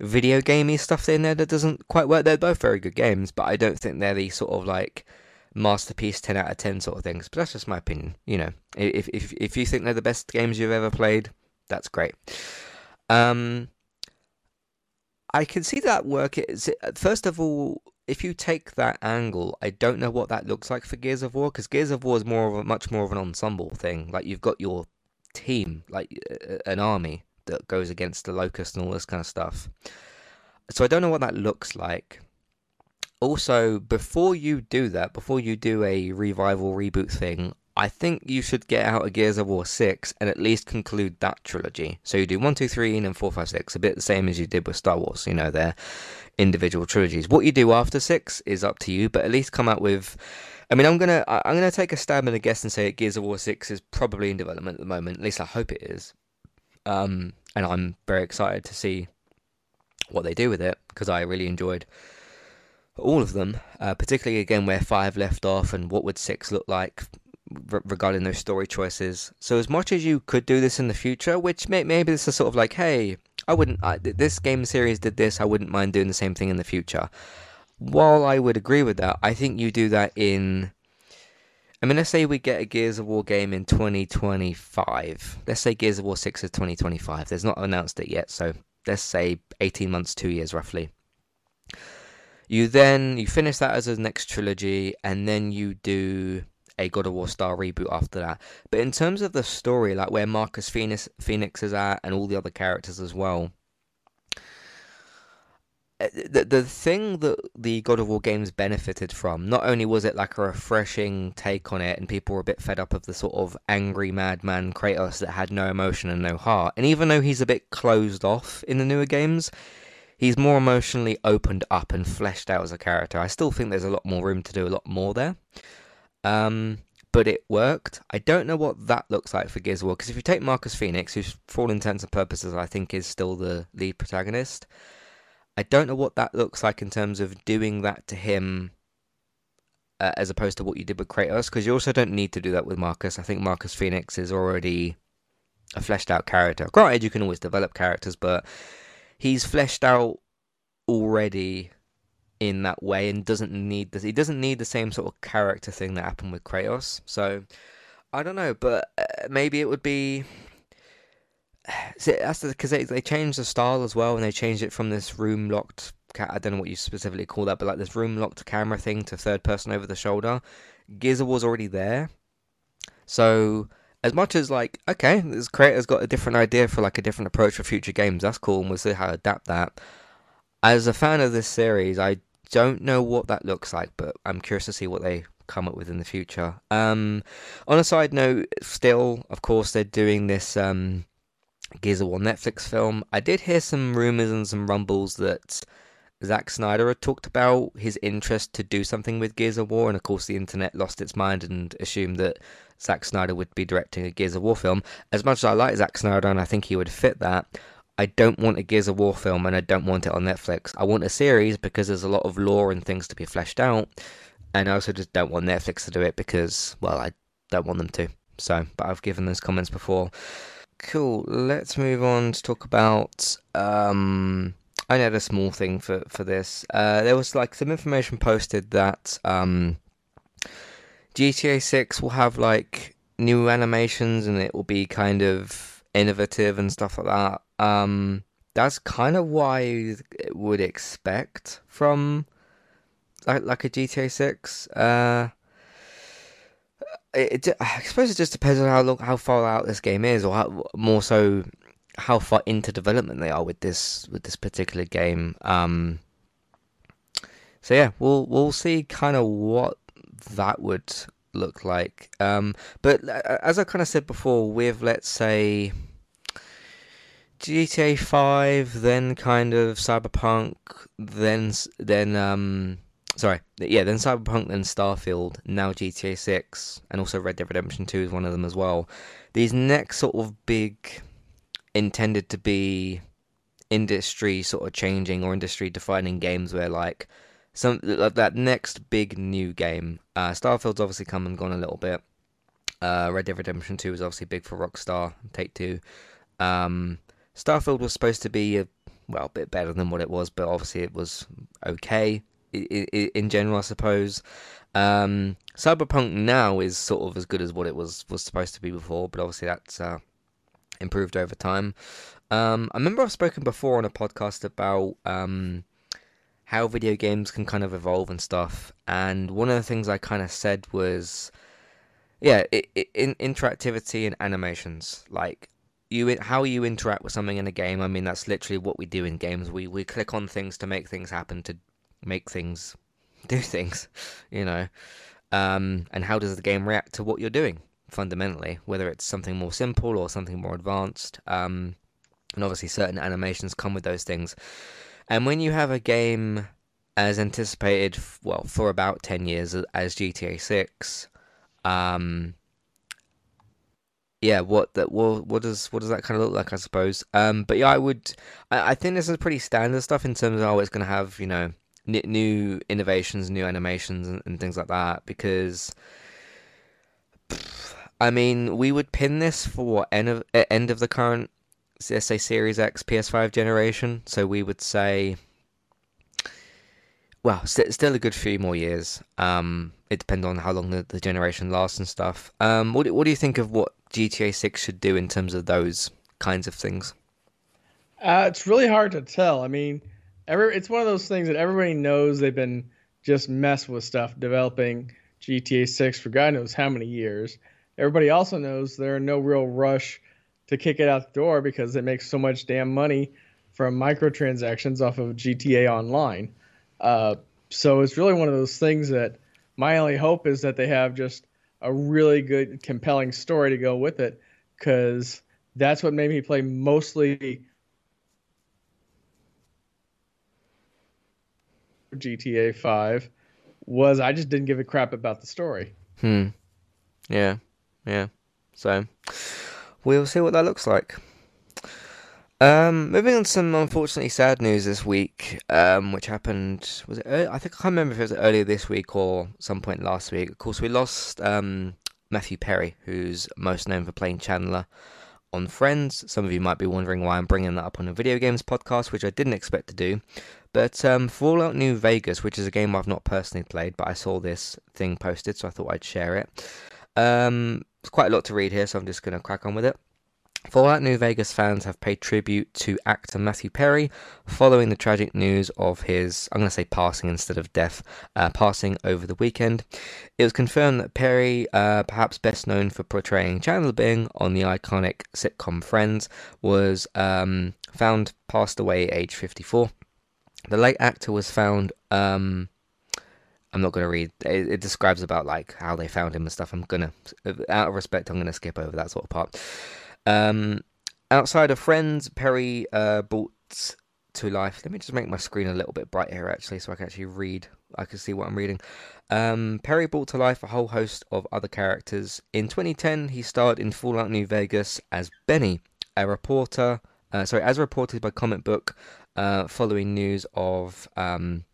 video gamey stuff in there that doesn't quite work. They're both very good games, but I don't think they're the sort of like masterpiece 10 out of 10 sort of things. But that's just my opinion you know. If if if you think they're the best games you've ever played that's great. Um i can see that work. It's- first of all if you take that angle i don't know what that looks like for gears of war because gears of war is more of a much more of an ensemble thing. Like you've got your team like an army that goes against the locust and all this kind of stuff. So i don't know what that looks like also, before you do that, before you do a revival reboot thing, I think you should get out a Gears of War 6 and at least conclude that trilogy. So you do 1, 2, 3, and then 4, 5, 6, a bit the same as you did with Star Wars, you know, they're individual trilogies. What you do after 6 is up to you, but at least come out with. I mean, I'm gonna I'm gonna take a stab and a guess and say Gears of War 6 is probably in development at the moment. At least I hope it is. Um, and I'm very excited to see what they do with it because I really enjoyed all of them, uh, particularly again where five left off and what would six look like re- regarding those story choices. So as much as you could do this in the future, which may- maybe this is sort of like, hey, I wouldn't. I, this game series did this. I wouldn't mind doing the same thing in the future. While I would agree with that, I think you do that in. I mean, let's say we get a Gears of War game in 2025. Let's say Gears of War 6 is 2025. There's not announced it yet, so let's say 18 months, two years roughly. You then you finish that as a next trilogy, and then you do a God of War Star reboot after that. But in terms of the story, like where Marcus Phoenix, Phoenix is at, and all the other characters as well, uh, the the thing that the God of War games benefited from, not only was it like a refreshing take on it, and people were a bit fed up of the sort of angry madman Kratos that had no emotion and no heart, and even though he's a bit closed off in the newer games, he's more emotionally opened up and fleshed out as a character. I still think there's a lot more room to do a lot more there. Um, but it worked. I don't know what that looks like for Gears of War, because if you take Marcus Phoenix, who's for all intents and purposes I think is still the lead protagonist, I don't know what that looks like in terms of doing that to him uh, as opposed to what you did with Kratos, because you also don't need to do that with Marcus. I think Marcus Phoenix is already a fleshed out character. Granted, you can always develop characters, but he's fleshed out already in that way and doesn't need this. He doesn't need the same sort of character thing that happened with Kratos. So I don't know, but uh, maybe it would be (sighs) that's because they, they changed the style as well, and they changed it from this room locked. I don't know what you specifically call that, but like this room locked camera thing to third person over the shoulder. Gears was already there, so as much as like okay, this creator's got a different idea for like a different approach for future games. That's cool, and we'll see how to adapt that. As a fan of this series, I don't know what that looks like, but I'm curious to see what they come up with in the future. Um, on a side note, still, of course, they're doing this um, Gears of War Netflix film. I did hear some rumors and some rumbles that Zack Snyder had talked about his interest to do something with Gears of War, and of course, the internet lost its mind and assumed that Zack Snyder would be directing a Gears of War film. As much as I like Zack Snyder and I think he would fit that, I don't want a Gears of War film and I don't want it on Netflix. I want a series because there's a lot of lore and things to be fleshed out, and I also just don't want Netflix to do it because, well, I don't want them to. So, but I've given those comments before. Cool. Let's move on to talk about. Um, I had a small thing for for this. Uh, there was like some information posted that um, GTA Six will have like new animations and it will be kind of innovative and stuff like that. Um, that's kind of why I would expect from like like a GTA Six. Uh, it, it, I suppose it just depends on how long, how far out this game is, or how, more so how far into development they are with this with this particular game. Um, so yeah, we'll we'll see kind of what that would look like. Um, but uh, as I kind of said before, with let's say GTA Five, then kind of Cyberpunk, then then um, sorry, yeah, then Cyberpunk, then Starfield, now GTA 6, and also Red Dead Redemption 2 is one of them as well. These next sort of big, intended to be industry sort of changing or industry defining games where like some like that next big new game. Uh, Starfield's obviously come and gone a little bit. Uh, Red Dead Redemption 2 is obviously big for Rockstar, Take Two. Um, Starfield was supposed to be a well, a bit better than what it was, but obviously it was okay in general, I suppose. Um, Cyberpunk now is sort of as good as what it was was supposed to be before, but obviously that's uh, improved over time. Um, I remember I've spoken before on a podcast about um, how video games can kind of evolve and stuff, and one of the things I kind of said was, yeah, it, it, in interactivity and animations, like you how you interact with something in a game. I mean, that's literally what we do in games. We we click on things to make things happen to make things (laughs) do things, you know. Um, and how does the game react to what you're doing fundamentally, whether it's something more simple or something more advanced. Um, and obviously, certain animations come with those things. And when you have a game as anticipated, well, for about 10 years as GTA 6, um, yeah, what that what what does what does that kind of look like? I suppose. Um, but yeah, I would. I, I think this is pretty standard stuff in terms of how it's going to have you know new innovations, new animations, and, and things like that. Because, I mean, we would pin this for end of end of the current, let's say, Series X PS5 generation. So we would say, well, st- still a good few more years. Um, it depends on how long the, the generation lasts and stuff. Um, what what do you think of what GTA Six should do in terms of those kinds of things? Uh, it's really hard to tell. I mean, every it's one of those things that everybody knows they've been just mess with stuff developing GTA 6 for God knows how many years. Everybody also knows they're in no real rush to kick it out the door because it makes so much damn money from microtransactions off of GTA Online. Uh, so it's really one of those things that my only hope is that they have just a really good, compelling story to go with it because that's what made me play mostly GTA 5 was I just didn't give a crap about the story. Hmm. Yeah. Yeah. So we'll see what that looks like. Um, moving on to some unfortunately sad news this week, um, which happened was it? I think I can't remember if it was earlier this week or some point last week. Of course, we lost um, Matthew Perry, who's most known for playing Chandler on Friends. Some of you might be wondering why I'm bringing that up on a video games podcast, which I didn't expect to do. But um, Fallout New Vegas, which is a game I've not personally played, but I saw this thing posted, so I thought I'd share it. Um, it's quite a lot to read here, so I'm just going to crack on with it. Fallout New Vegas fans have paid tribute to actor Matthew Perry following the tragic news of his, I'm going to say passing instead of death, uh, passing over the weekend. It was confirmed that Perry, uh, perhaps best known for portraying Chandler Bing on the iconic sitcom Friends, was um, found passed away at age 54. The late actor was found. Um, I'm not going to read. It, it, describes about like how they found him and stuff. I'm gonna, out of respect, I'm gonna skip over that sort of part. Um, outside of Friends, Perry uh, brought to life. Let me just make my screen a little bit brighter here, actually, so I can actually read. I can see what I'm reading. Um, Perry brought to life a whole host of other characters. In 2010, he starred in Fallout New Vegas as Benny, a reporter. Uh, sorry, as reported by Comic Book, uh, following news of um,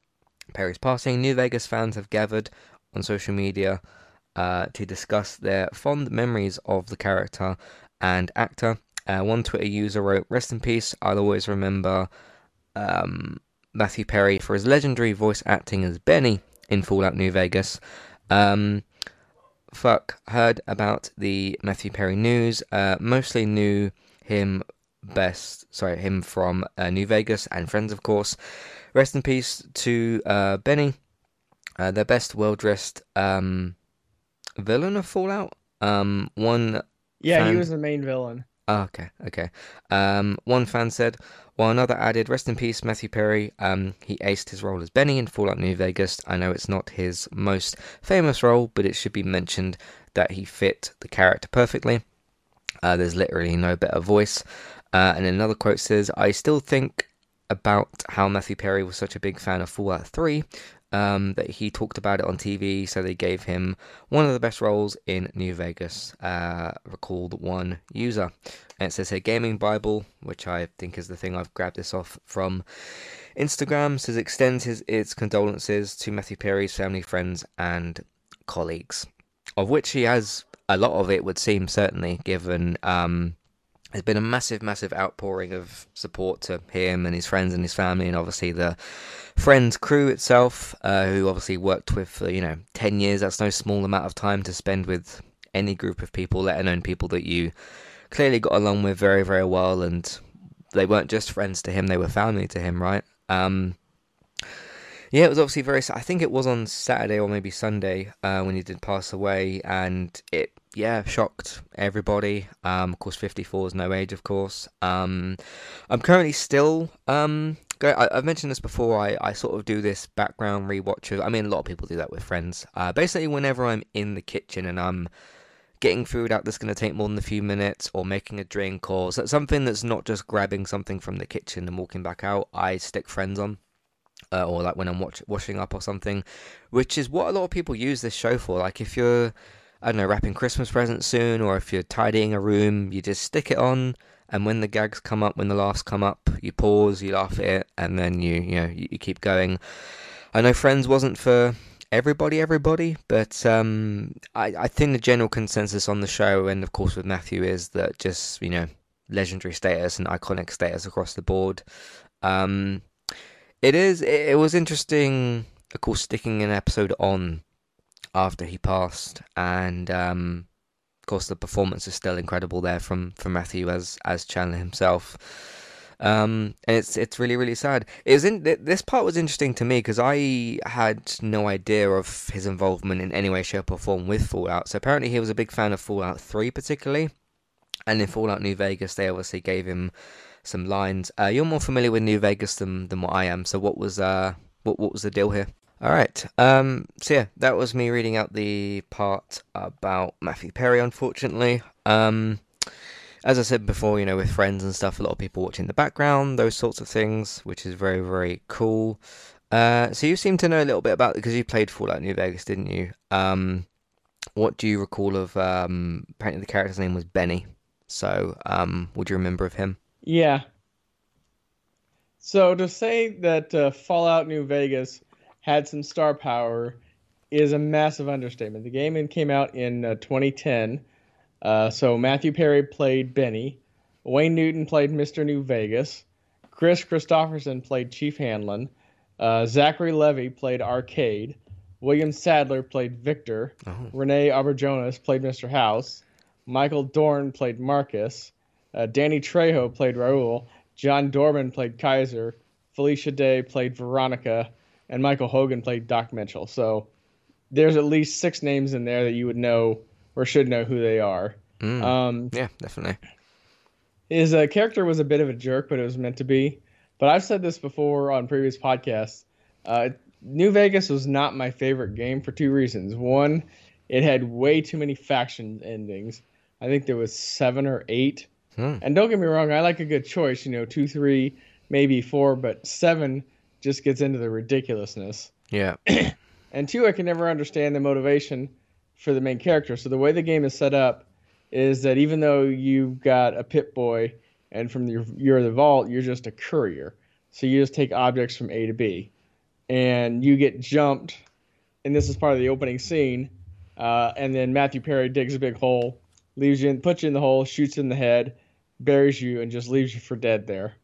Perry's passing, New Vegas fans have gathered on social media uh, to discuss their fond memories of the character and actor. Uh, one Twitter user wrote, Rest in peace, I'll always remember um, Matthew Perry for his legendary voice acting as Benny in Fallout New Vegas. Um, fuck, heard about the Matthew Perry news, uh, mostly knew him best, sorry, him from uh, New Vegas and friends, of course. Rest in peace to uh, Benny, uh, their best well dressed um, villain of Fallout. Um, one. Yeah, fan... he was the main villain. Oh, okay, okay. Um, one fan said, while another added, "Rest in peace, Matthew Perry. Um, he aced his role as Benny in Fallout New Vegas. I know it's not his most famous role, but it should be mentioned that he fit the character perfectly. Uh, there's literally no better voice. Uh, and another quote says, I still think about how Matthew Perry was such a big fan of Fallout 3 um, that he talked about it on TV, so they gave him one of the best roles in New Vegas, uh, recalled one user. And it says here Gaming Bible, which I think is the thing I've grabbed this off from Instagram, says extends his its condolences to Matthew Perry's family, friends, and colleagues, of which he has a lot of it would seem certainly given um, there's been a massive, massive outpouring of support to him and his friends and his family, and obviously the Friends crew itself, uh, who obviously worked with for you know ten years. That's no small amount of time to spend with any group of people, let alone people that you clearly got along with very, very well, and they weren't just friends to him; they were family to him, right? Um, yeah, it was obviously very. I think it was on Saturday or maybe Sunday uh, when he did pass away, and it yeah, shocked everybody. Um, of course, 54 is no age, of course. Um, I'm currently still. Um, go, I, have mentioned this before. I, I sort of do this background rewatch of. I mean, a lot of people do that with friends. Uh, basically, whenever I'm in the kitchen and I'm getting food out that's going to take more than a few minutes, or making a drink, or something that's not just grabbing something from the kitchen and walking back out, I stick friends on. Uh, or like when I'm watch, washing up or something, which is what a lot of people use this show for. Like if you're I don't know, wrapping Christmas presents soon, or if you're tidying a room, you just stick it on, and when the gags come up, when the laughs come up, you pause, you laugh at it, and then you you know you, you keep going. I know Friends wasn't for everybody, everybody, but um, I I think the general consensus on the show, and of course with Matthew, is that just you know legendary status and iconic status across the board. Um, it is. It, it was interesting of course, sticking an episode on after he passed, and um, of course, the performance is still incredible there from from Matthew as as Chandler himself. Um, and it's it's really really sad. It was in this part was interesting to me because I had no idea of his involvement in any way, shape, or form with Fallout. So apparently he was a big fan of Fallout Three, particularly, and in Fallout New Vegas they obviously gave him some lines. Uh, you're more familiar with New Vegas than than what I am. So what was uh what what was the deal here? All right. Um, so yeah, that was me reading out the part about Matthew Perry. Unfortunately, um, as I said before, you know, with friends and stuff, a lot of people watching the background, those sorts of things, which is very, very cool. Uh, so you seem to know a little bit about because you played Fallout New Vegas, didn't you? Um, what do you recall of? Um, apparently, the character's name was Benny. So, um, would you remember of him? Yeah. So to say that uh, Fallout New Vegas had some star power is a massive understatement. The game came out in uh, 2010. Uh, so Matthew Perry played Benny, Wayne Newton played Mr. New Vegas, Chris Christopherson played Chief Hanlon, uh, Zachary Levi played Arcade, William Sadler played Victor, oh. Renee Auberjonois played Mr. House, Michael Dorn played Marcus, uh, Danny Trejo played Raul, John Doman played Kaiser, Felicia Day played Veronica, and Michael Hogan played Doc Mitchell. So there's at least six names in there that you would know or should know who they are. Mm, um, yeah, definitely. His uh, character was a bit of a jerk, but it was meant to be. But I've said this before on previous podcasts. Uh, New Vegas was not my favorite game for two reasons. One, it had way too many faction endings. I think there was seven or eight. Hmm. And don't get me wrong, I like a good choice. You know, two, three, maybe four, but seven just gets into the ridiculousness. Yeah. (clears throat) and two, I can never understand the motivation for the main character. So the way the game is set up is that even though you've got a Pip-Boy and from your you're the vault, you're just a courier. So you just take objects from A to B, and you get jumped. And this is part of the opening scene. Uh, and then Matthew Perry digs a big hole, leaves you, in, puts you in the hole, shoots in the head, buries you, and just leaves you for dead there.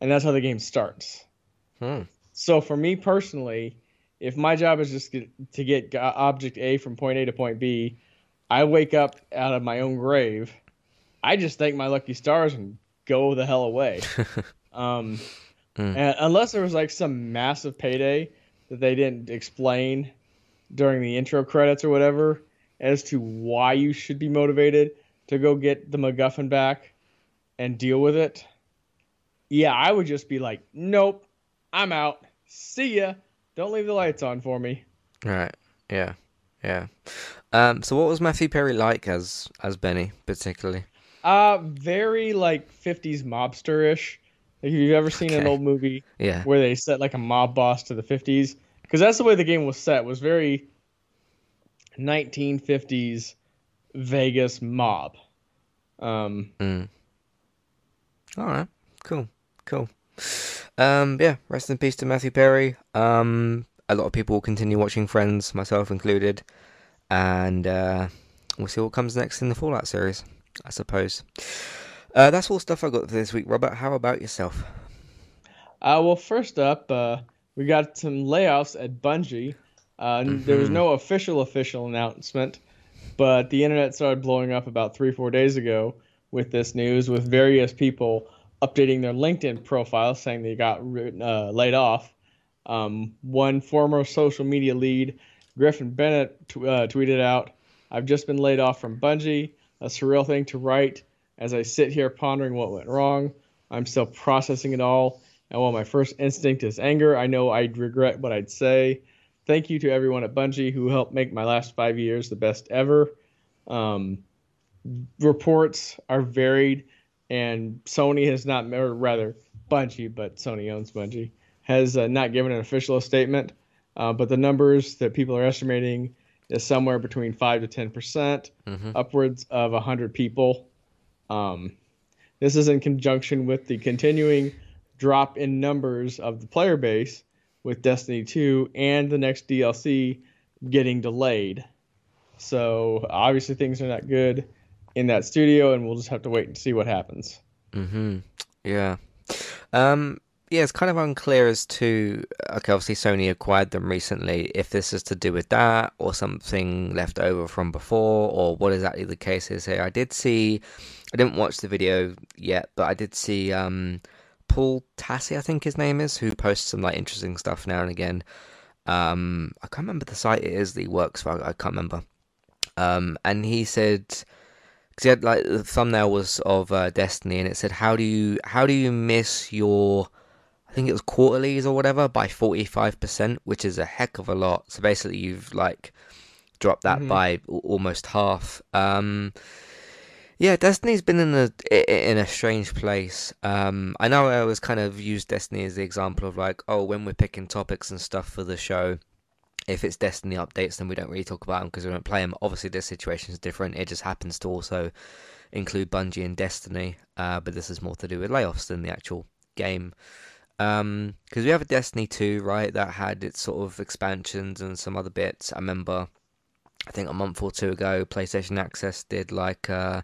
And that's how the game starts. Hmm. So for me personally, if my job is just to get object A from point A to point B, I wake up out of my own grave. I just thank my lucky stars and go the hell away. (laughs) um, mm. and unless there was like some massive payday that they didn't explain during the intro credits or whatever as to why you should be motivated to go get the MacGuffin back and deal with it. Yeah, I would just be like, nope, I'm out. See ya. Don't leave the lights on for me. Right. Yeah. Yeah. Um, so what was Matthew Perry like as as Benny particularly? Uh very like 50s mobster-ish. Like, have you ever seen okay. an old movie yeah. where they set like a mob boss to the 50s? Because that's the way the game was set. Was very 1950s Vegas mob. Um. Mm. All right. Cool. Cool. Um, yeah, rest in peace to Matthew Perry. Um, a lot of people will continue watching Friends, myself included, and uh, we'll see what comes next in the Fallout series, I suppose. Uh, that's all stuff I got for this week, Robert. How about yourself? Uh, well, first up, uh, we got some layoffs at Bungie. Uh, mm-hmm. There was no official official announcement, but the internet started blowing up about three four days ago with this news, with various people updating their LinkedIn profile saying they got uh, laid off. Um, one former social media lead, Griffin Bennett, t- uh, tweeted out, I've just been laid off from Bungie. A surreal thing to write as I sit here pondering what went wrong. I'm still processing it all. And while my first instinct is anger, I know I'd regret what I'd say. Thank you to everyone at Bungie who helped make my last five years the best ever. Um, reports are varied and Sony has not, or rather Bungie, but Sony owns Bungie, has uh, not given an official statement. Uh, but the numbers that people are estimating is somewhere between five to ten percent, mm-hmm. upwards of hundred people. Um, this is in conjunction with the continuing drop in numbers of the player base with Destiny 2 and the next DLC getting delayed. So obviously things are not good in that studio, and we'll just have to wait and see what happens. Mm-hmm. Yeah. Um, yeah, it's kind of unclear as to okay, obviously Sony acquired them recently. If this is to do with that or something left over from before, or what exactly the case is here. I did see, I didn't watch the video yet, but I did see um, Paul Tassi, I think his name is, who posts some like interesting stuff now and again. Um, I can't remember the site it is that he works for. I can't remember. Um, and he said because he had like the thumbnail was of uh, Destiny, and it said, "How do you how do you miss your I think it was quarterlies or whatever by forty five percent, which is a heck of a lot. So basically, you've like dropped that mm-hmm. by almost half. Um, yeah, Destiny's been in a in a strange place. Um, I know I always kind of use Destiny as the example of like, oh, when we're picking topics and stuff for the show, if it's Destiny updates, then we don't really talk about them because we don't play them. Obviously, this situation is different. It just happens to also include Bungie and Destiny, uh, but this is more to do with layoffs than the actual game. Because um, we have a Destiny 2, right, that had its sort of expansions and some other bits. I remember, I think a month or two ago, PlayStation Access did like, uh,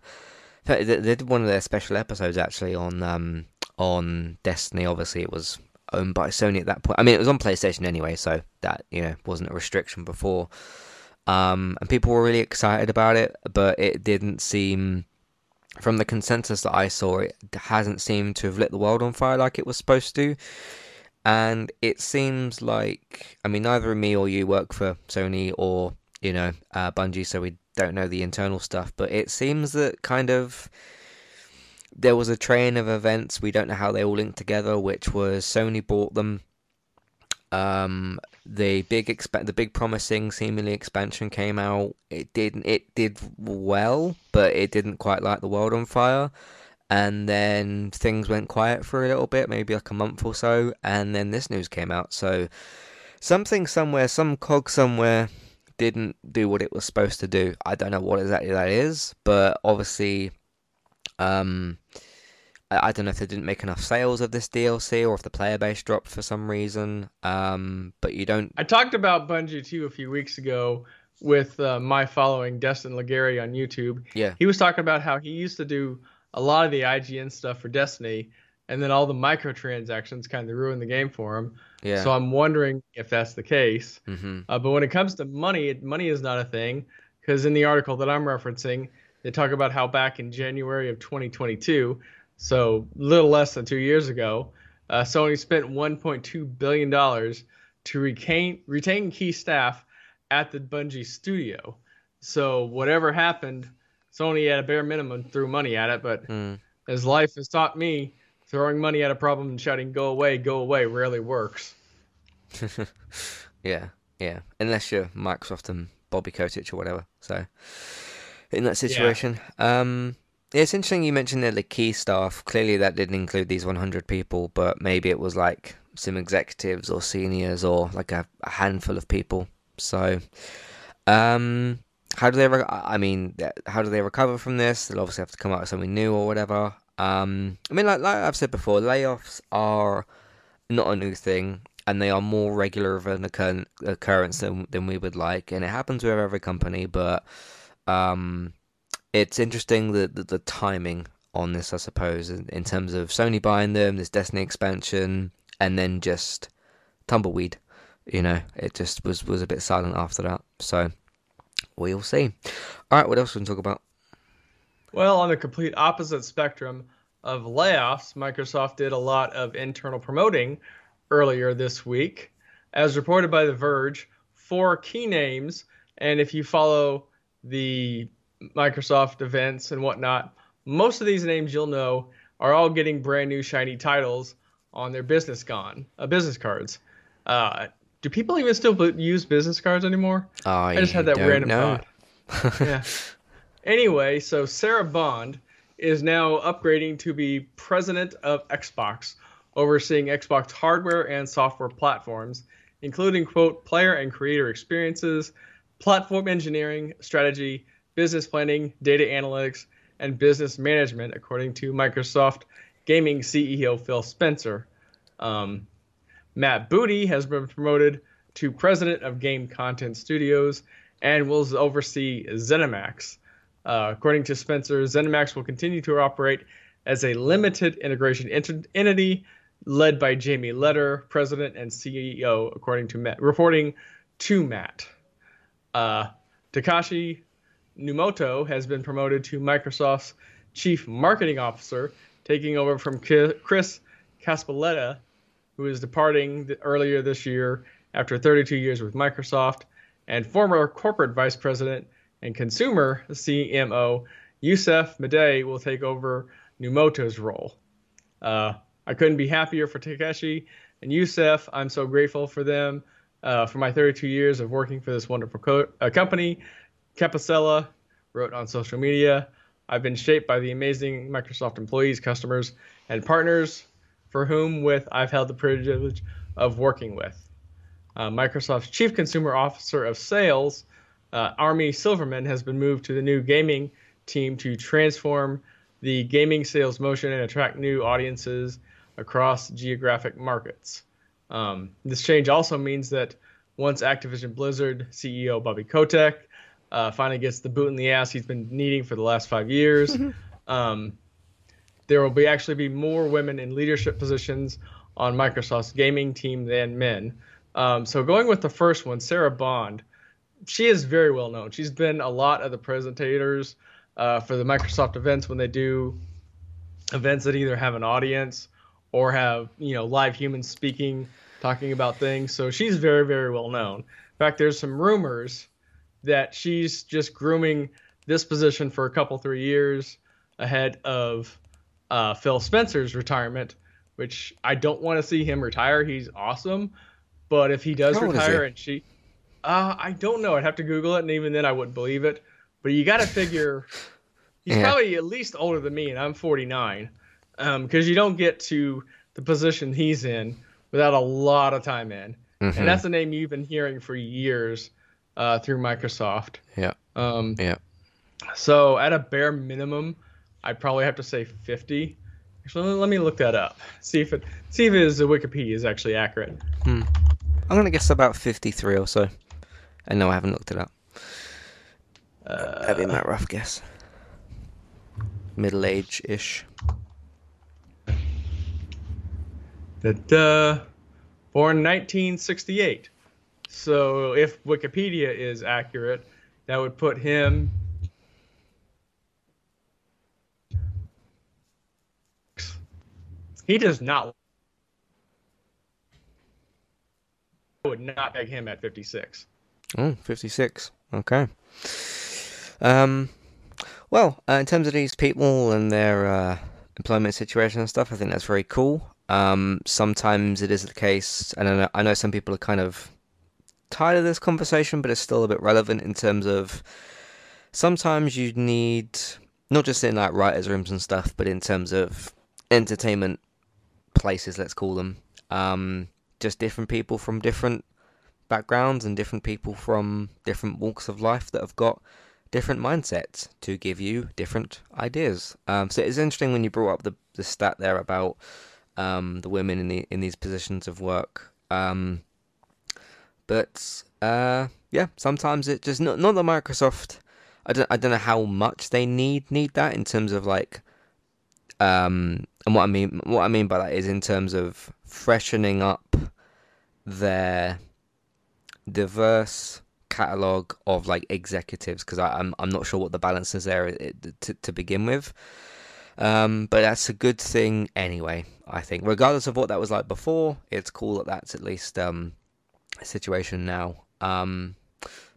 they did one of their special episodes actually on um, on Destiny. Obviously, it was owned by Sony at that point. I mean, it was on PlayStation anyway, so that you know wasn't a restriction before. Um, and people were really excited about it, but it didn't seem, from the consensus that I saw, it hasn't seemed to have lit the world on fire like it was supposed to. And it seems like, I mean, neither of me or you work for Sony or you know uh, Bungie, so we don't know the internal stuff. But it seems that kind of there was a train of events. We don't know how they all linked together. Which was Sony bought them. Um, the big exp- the big promising seemingly expansion came out. It didn't. It did well, but it didn't quite light the world on fire. And then things went quiet for a little bit, maybe like a month or so, and then this news came out. So something somewhere, some cog somewhere, didn't do what it was supposed to do. I don't know what exactly that is, but obviously um, I, I, don't know if they didn't make enough sales of this DLC or if the player base dropped for some reason. Um, but you don't. I talked about Bungie too a few weeks ago with uh, my following Destin Legarie on YouTube. Yeah. He was talking about how he used to do a lot of the IGN stuff for Destiny, and then all the microtransactions kind of ruined the game for him. Yeah. So I'm wondering if that's the case. Mm-hmm. Uh, but when it comes to money, money is not a thing because in the article that I'm referencing, they talk about how back in January of 2022, so a little less than two years ago, uh, Sony spent 1.2 billion dollars to retain retain key staff at the Bungie studio. So whatever happened, Sony at a bare minimum threw money at it. But mm. as life has taught me, throwing money at a problem and shouting "Go away, go away" rarely works. (laughs) yeah, yeah. Unless you're Microsoft and Bobby Kotick or whatever. So in that situation. Yeah. Um, it's interesting you mentioned that the key staff. Clearly, that didn't include these 100 people, but maybe it was like some executives or seniors or like a, a handful of people. So, um, how do they? Re- I mean, how do they recover from this? They'll obviously have to come up with something new or whatever. Um, I mean, like, like I've said before, layoffs are not a new thing, and they are more regular of an occur- occurrence than than we would like, and it happens with every company, but um, it's interesting the, the, the timing on this, I suppose, in, in, terms of Sony buying them, this Destiny expansion, and then just tumbleweed. You know, it just was was a bit silent after that. So we'll see. All right, what else we can talk about? Well, on the complete opposite spectrum of layoffs, Microsoft did a lot of internal promoting earlier this week. As reported by The Verge, four key names, and if you follow the Microsoft events and whatnot, most of these names you'll know are all getting brand new shiny titles on their business gone uh, business cards. Uh, do people even still use business cards anymore? I, I just had that random know. thought. yeah. (laughs) Anyway, so Sarah Bond is now upgrading to be president of Xbox, overseeing Xbox hardware and software platforms, including quote player and creator experiences, platform engineering, strategy, business planning, data analytics, and business management, according to Microsoft Gaming CEO Phil Spencer. Um, Matt Booty has been promoted to president of Game Content Studios and will oversee ZeniMax. Uh, according to Spencer, ZeniMax will continue to operate as a limited integration ent- entity led by Jamie Leder, president and CEO, according to Matt, reporting to Matt. Uh, Takeshi Numoto has been promoted to Microsoft's chief marketing officer, taking over from Chris Capossela, who is departing earlier this year after 32 years with Microsoft, and former corporate vice president and consumer CMO Yusuf Mehdi will take over Numoto's role. Uh, I couldn't be happier for Takeshi and Yusuf. I'm so grateful for them uh, for my 32 years of working for this wonderful co- uh, company. Capossela wrote on social media, I've been shaped by the amazing Microsoft employees, customers, and partners for whom with I've held the privilege of working with. Uh, Microsoft's Chief Consumer Officer of Sales, uh, Armie Silverman, has been moved to the new gaming team to transform the gaming sales motion and attract new audiences across geographic markets. Um, this change also means that once Activision Blizzard CEO Bobby Kotick uh, finally gets the boot in the ass he's been needing for the last five years, (laughs) um, there will be actually be more women in leadership positions on Microsoft's gaming team than men. Um, so going with the first one, Sarah Bond, she is very well known. She's been a lot of the presentators uh, for the Microsoft events when they do events that either have an audience or have you know live humans speaking, talking about things. So she's very very well known. In fact, there's some rumors that she's just grooming this position for a couple three years ahead of uh, Phil Spencer's retirement, which I don't want to see him retire. He's awesome, but if he does retire and she, uh, I don't know. I'd have to Google it, and even then I wouldn't believe it. But you got to figure he's yeah. probably at least older than me, and I'm 49 because um, you don't get to the position he's in without a lot of time in. Mm-hmm. And that's a name you've been hearing for years uh, through Microsoft. Yeah. Um, yeah. So at a bare minimum, I'd probably have to say 50. Actually, let me look that up. See if it see if his Wikipedia is actually accurate. Hmm. I'm gonna guess about 53 or so. And no, I haven't looked it up. Uh, That'd be my rough guess. Middle age ish uh, born 1968. So if Wikipedia is accurate, that would put him he does not I would not peg him at 56. Oh, 56. Okay. Um well, uh, in terms of these people and their uh, employment situation and stuff, I think that's very cool. Um, sometimes it is the case, and I know, I know some people are kind of tired of this conversation, but it's still a bit relevant in terms of sometimes you need not just in like writers' rooms and stuff, but in terms of entertainment places, let's call them, um, just different people from different backgrounds and different people from different walks of life that have got different mindsets to give you different ideas. Um, so it's interesting when you brought up the, the stat there about um, the women in the in these positions of work. Um, but uh, yeah, sometimes it just not not the Microsoft. I don't I don't know how much they need need that in terms of like. Um, and what I mean what I mean by that is in terms of freshening up their diverse catalog of like executives because I'm I'm not sure what the balance is there to to begin with. Um, but that's a good thing anyway. I think, regardless of what that was like before, it's cool that that's at least um, a situation now. Um,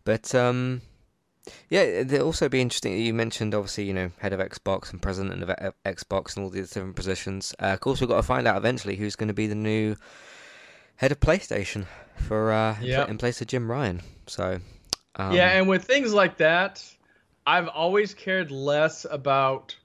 but um, yeah, it'll also be interesting. You mentioned obviously, you know, head of Xbox and president of Xbox and all these different positions. Uh, of course, we've got to find out eventually who's going to be the new head of PlayStation for uh, yep. in place of Jim Ryan. So um, yeah, and with things like that, I've always cared less about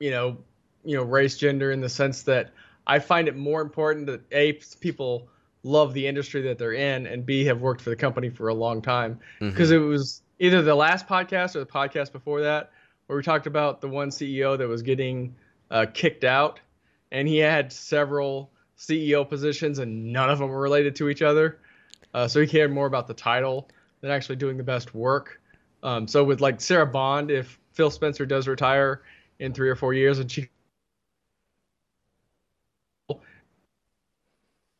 you know, you know, race, gender in the sense that I find it more important that a people love the industry that they're in, and b have worked for the company for a long time. Because mm-hmm. it was either the last podcast or the podcast before that where we talked about the one CEO that was getting uh, kicked out, and he had several CEO positions, and none of them were related to each other. Uh, so he cared more about the title than actually doing the best work. Um, so with like Sarah Bond, if Phil Spencer does retire in three or four years, and she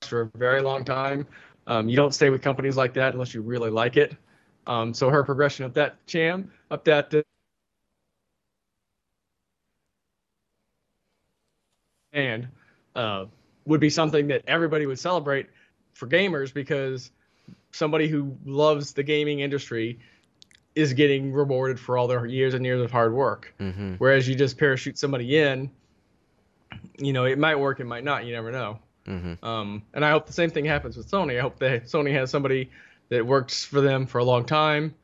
for a very long time. Um, you don't stay with companies like that unless you really like it. Um, so her progression up that cham, up that uh, and uh, would be something that everybody would celebrate for gamers because somebody who loves the gaming industry is getting rewarded for all their years and years of hard work. Mm-hmm. Whereas you just parachute somebody in, you know, it might work, it might not. You never know. Mm-hmm. Um, and I hope the same thing happens with Sony. I hope that Sony has somebody that works for them for a long time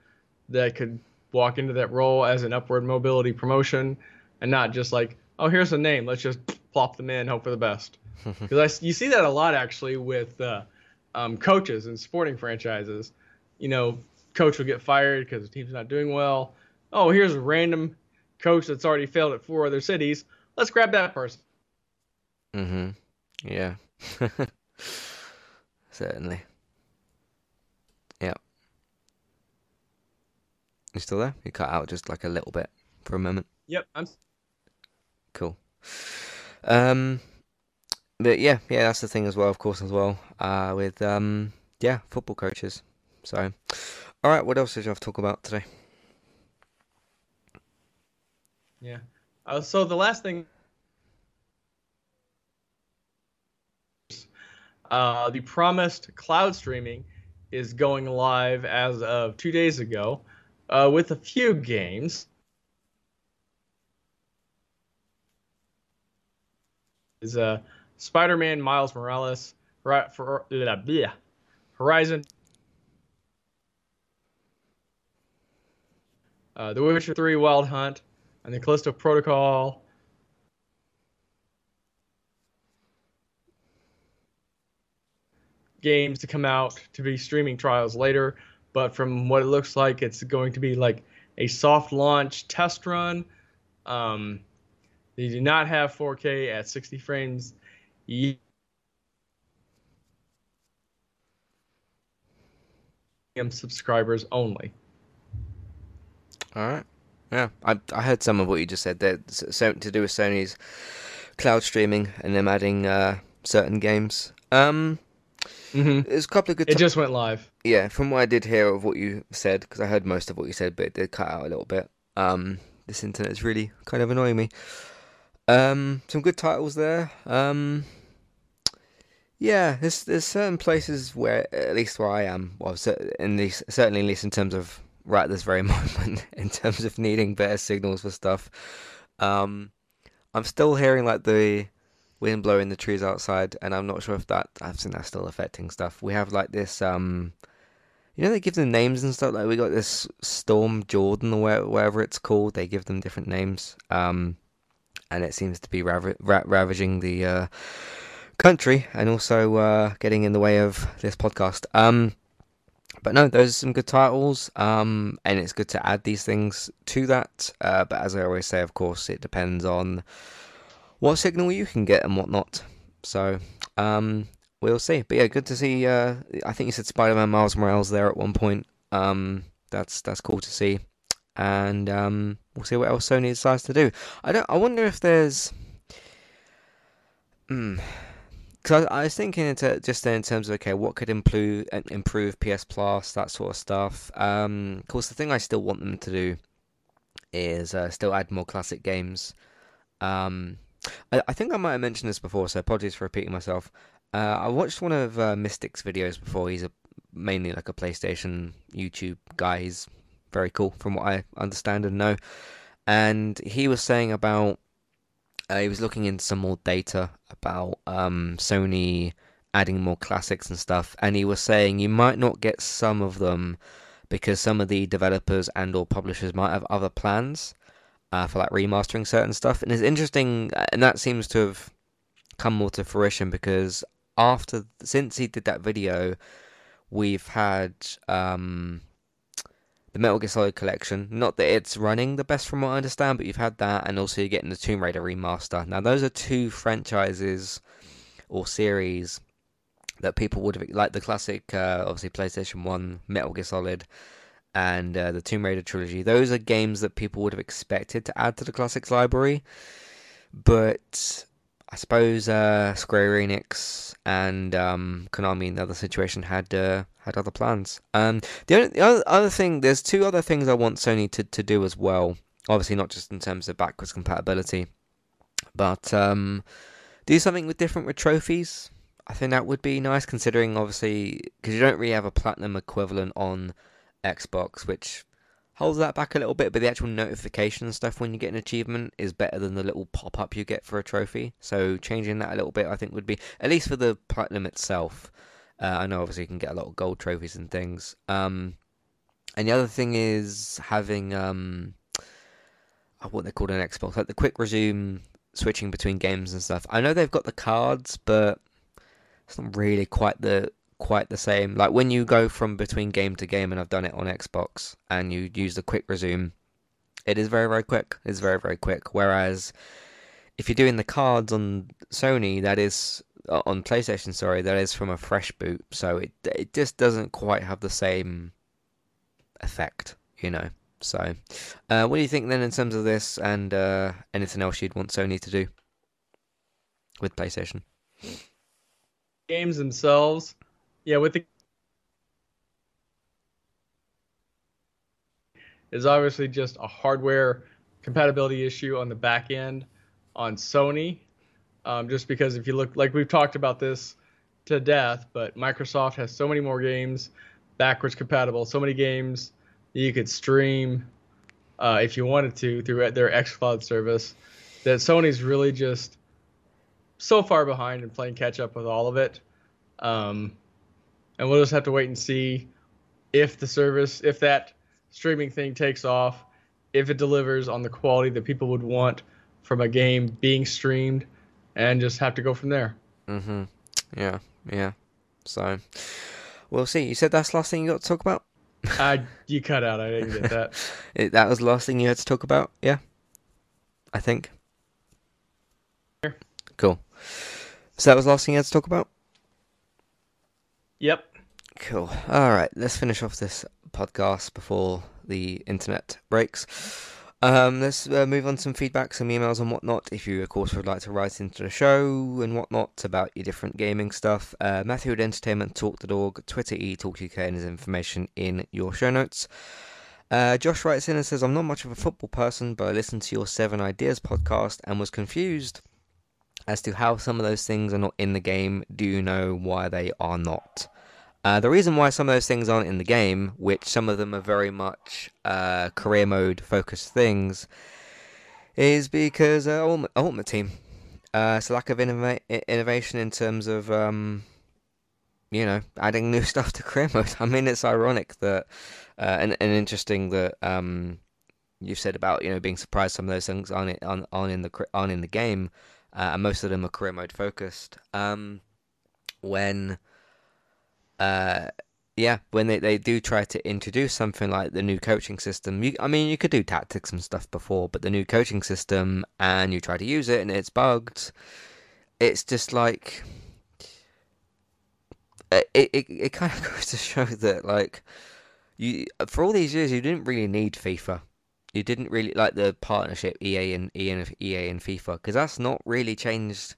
that could walk into that role as an upward mobility promotion and not just like, oh, here's a name, let's just plop them in, hope for the best. (laughs) Because you see that a lot actually with uh, um, coaches and sporting franchises. You know, coach will get fired because the team's not doing well. Oh, here's a random coach that's already failed at four other cities. Let's grab that person. Mm-hmm. Yeah. (laughs) Certainly. Yeah. You still there? You cut out just like a little bit for a moment. Yep, I'm. Cool. Um, but yeah, yeah, that's the thing as well, of course, as well. Uh, with um, yeah, football coaches. So, all right, what else did you have to talk about today? Yeah. Uh, so the last thing. Uh, the promised cloud streaming is going live as of two days ago uh, with a few games. Is uh, Spider-Man Miles Morales for, for blah, Horizon, uh, The Witcher 3 Wild Hunt, and the Callisto Protocol. Games to come out to be streaming trials later, but from what it looks like, it's going to be like a soft launch test run. Um, they do not have 4K at 60 frames. Subscribers only. All right. Yeah, I I heard some of what you just said there. So to do with Sony's cloud streaming and them adding uh, certain games. Um, mm-hmm. there's a couple of good. It just went live. Yeah, from what I did hear of what you said, because I heard most of what you said, but it did cut out a little bit. Um, this internet is really kind of annoying me. Um, some good titles there. Um, yeah, there's there's certain places where, at least where I am, well, in these certainly at least in terms of right this very (laughs) moment, in terms of needing better signals for stuff. Um, I'm still hearing like the wind blowing the trees outside, and I'm not sure if that I've seen that's still affecting stuff. We have like this, um, you know, they give them names and stuff. Like we got this storm Jordan or where, wherever it's called. They give them different names. Um, and it seems to be rav- ra- ravaging the uh, country and also uh, getting in the way of this podcast. Um, but no, those are some good titles, um, and it's good to add these things to that. Uh, but as I always say, of course, it depends on what signal you can get and whatnot. So um, we'll see. But yeah, good to see. Uh, I think you said Spider-Man Miles Morales there at one point. Um, that's that's cool to see and um, we'll see what else Sony decides to do. I don't. I wonder if there's. Hmm. Because I, I, was thinking into just in terms of okay, what could improve improve PS Plus, that sort of stuff. Um, of course, the thing I still want them to do is uh, still add more classic games. Um, I, I, think I might have mentioned this before, so apologies for repeating myself. Uh, I watched one of uh, Mystic's videos before. He's a mainly like a PlayStation YouTube guy. He's very cool from what I understand and know. And he was saying about uh, he was looking into some more data about um, Sony adding more classics and stuff, and he was saying you might not get some of them because some of the developers and or publishers might have other plans uh, for like remastering certain stuff. And it's interesting, uh, and that seems to have come more to fruition because after since he did that video, we've had um, the Metal Gear Solid collection. Not that it's running the best from what I understand, but you've had that, and also you're getting the Tomb Raider remaster. Now, those are two franchises or series that people would have like the classic, uh, obviously PlayStation One, Metal Gear Solid, and uh, the Tomb Raider trilogy. Those are games that people would have expected to add to the classics library, but I suppose uh, Square Enix and um, Konami in the other situation had uh, had other plans. Um, the, only, the other, other thing, there's two other things I want Sony to, to do as well. Obviously, not just in terms of backwards compatibility, but um, do something with different with trophies. I think that would be nice, considering obviously because you don't really have a platinum equivalent on Xbox, which holds that back a little bit, but the actual notification stuff when you get an achievement is better than the little pop up you get for a trophy. So changing that a little bit, I think, would be at least for the platinum itself. Uh, I know obviously you can get a lot of gold trophies and things. Um, and the other thing is having um, uh, what they call an Xbox, like the quick resume switching between games and stuff. I know they've got the cards, but it's not really quite the quite the same. Like when you go from between game to game, and I've done it on Xbox, and you use the quick resume, it is very very quick. It's very very quick. Whereas if you're doing the cards on Sony, that is uh, on PlayStation, sorry, that is from a fresh boot, so it it just doesn't quite have the same effect, you know. So, uh, what do you think then in terms of this and uh, anything else you'd want Sony to do with PlayStation? Games themselves, yeah, with the is obviously just a hardware compatibility issue on the back end on Sony. Um, just because if you look, like we've talked about this to death, but Microsoft has so many more games backwards compatible, so many games you could stream uh, if you wanted to through their xCloud service. That Sony's really just so far behind and playing catch up with all of it. Um, and we'll just have to wait and see if the service, if that streaming thing takes off, if it delivers on the quality that people would want from a game being streamed, and just have to go from there. Mm-hmm. Yeah, yeah. So we'll see. You said that's the last thing you got to talk about. I you cut out. I didn't get (laughs) that. It- that was the last thing you had to talk about. Yeah, I think. Cool. So that was the last thing you had to talk about. Yep. Cool. All right, let's finish off this podcast before the internet breaks. Um, let's uh, move on to some feedback, some emails and whatnot. If you, of course, would like to write into the show and whatnot about your different gaming stuff, uh, Matthew at Talk.org, Twitter e Talk UK, and his information in your show notes. Uh, Josh writes in and says, I'm not much of a football person, but I listened to your Seven Ideas podcast and was confused as to how some of those things are not in the game. Do you know why they are not? Uh, the reason why some of those things aren't in the game, which some of them are very much uh, career mode focused things, is because uh, Ultimate, Ultimate Team. Uh, it's a lack of innova- innovation in terms of, um, you know, adding new (laughs) stuff to career mode. I mean, it's ironic that, uh, and, and interesting that um, you've said about you know being surprised some of those things aren't aren't, aren't in the aren't in the game, uh, and most of them are career mode focused. Um, when uh, yeah, when they, they do try to introduce something like the new coaching system, you, I mean, you could do tactics and stuff before, but the new coaching system, and you try to use it and it's bugged, it's just like. It, it, it kind of (laughs) goes to show that, like, you for all these years, you didn't really need FIFA. You didn't really like the partnership EA and EA and, EA and FIFA because that's not really changed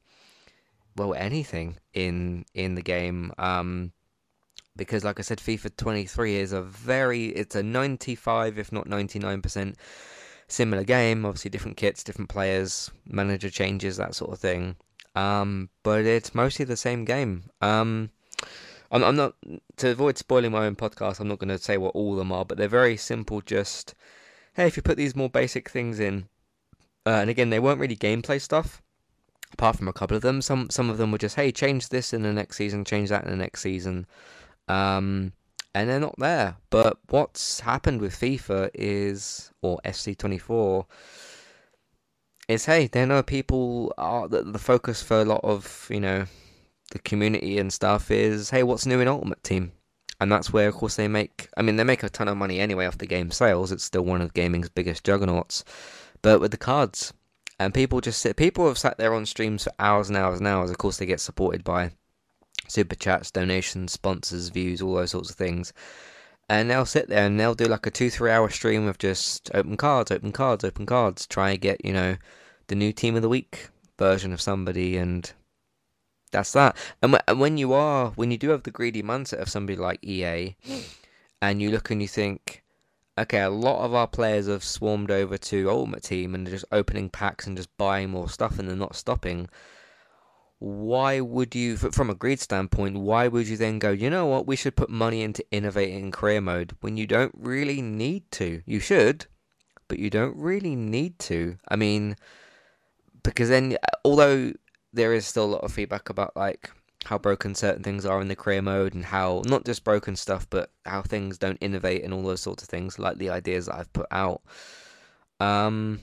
well anything in in the game. Um, because like I said, FIFA 23 is a very it's a 95 if not 99% similar game. Obviously, different kits, different players, manager changes, that sort of thing. Um, but it's mostly the same game. Um, I'm, I'm not to avoid spoiling my own podcast. I'm not going to say what all of them are, but they're very simple. Just hey, if you put these more basic things in, uh, and again, they weren't really gameplay stuff apart from a couple of them. Some some of them were just, hey, change this in the next season, change that in the next season, um, and they're not there. But what's happened with FIFA is, or FC24, is hey, they know people are the, the focus for a lot of you know the community and stuff is hey, what's new in Ultimate Team. And that's where, of course, they make. I mean, they make a ton of money anyway off the game sales. It's still one of gaming's biggest juggernauts. But with the cards, and people just sit. People have sat there on streams for hours and hours and hours. Of course, they get supported by super chats, donations, sponsors, views, all those sorts of things. And they'll sit there and they'll do like a two, three hour stream of just open cards, open cards, open cards, try and get, you know, the new team of the week, version of somebody, and that's that. And, wh- and when you are, when you do have the greedy mindset of somebody like EA, (sniffs) and you look and you think, okay, a lot of our players have swarmed over to Ultimate Team and just opening packs and just buying more stuff, and they're not stopping. Why would you, from a greed standpoint, why would you then go, you know what, we should put money into innovating career mode when you don't really need to? You should, but you don't really need to. I mean, because then, although there is still a lot of feedback about like how broken certain things are in the career mode and how not just broken stuff, but how things don't innovate and all those sorts of things, like the ideas that I've put out. Um,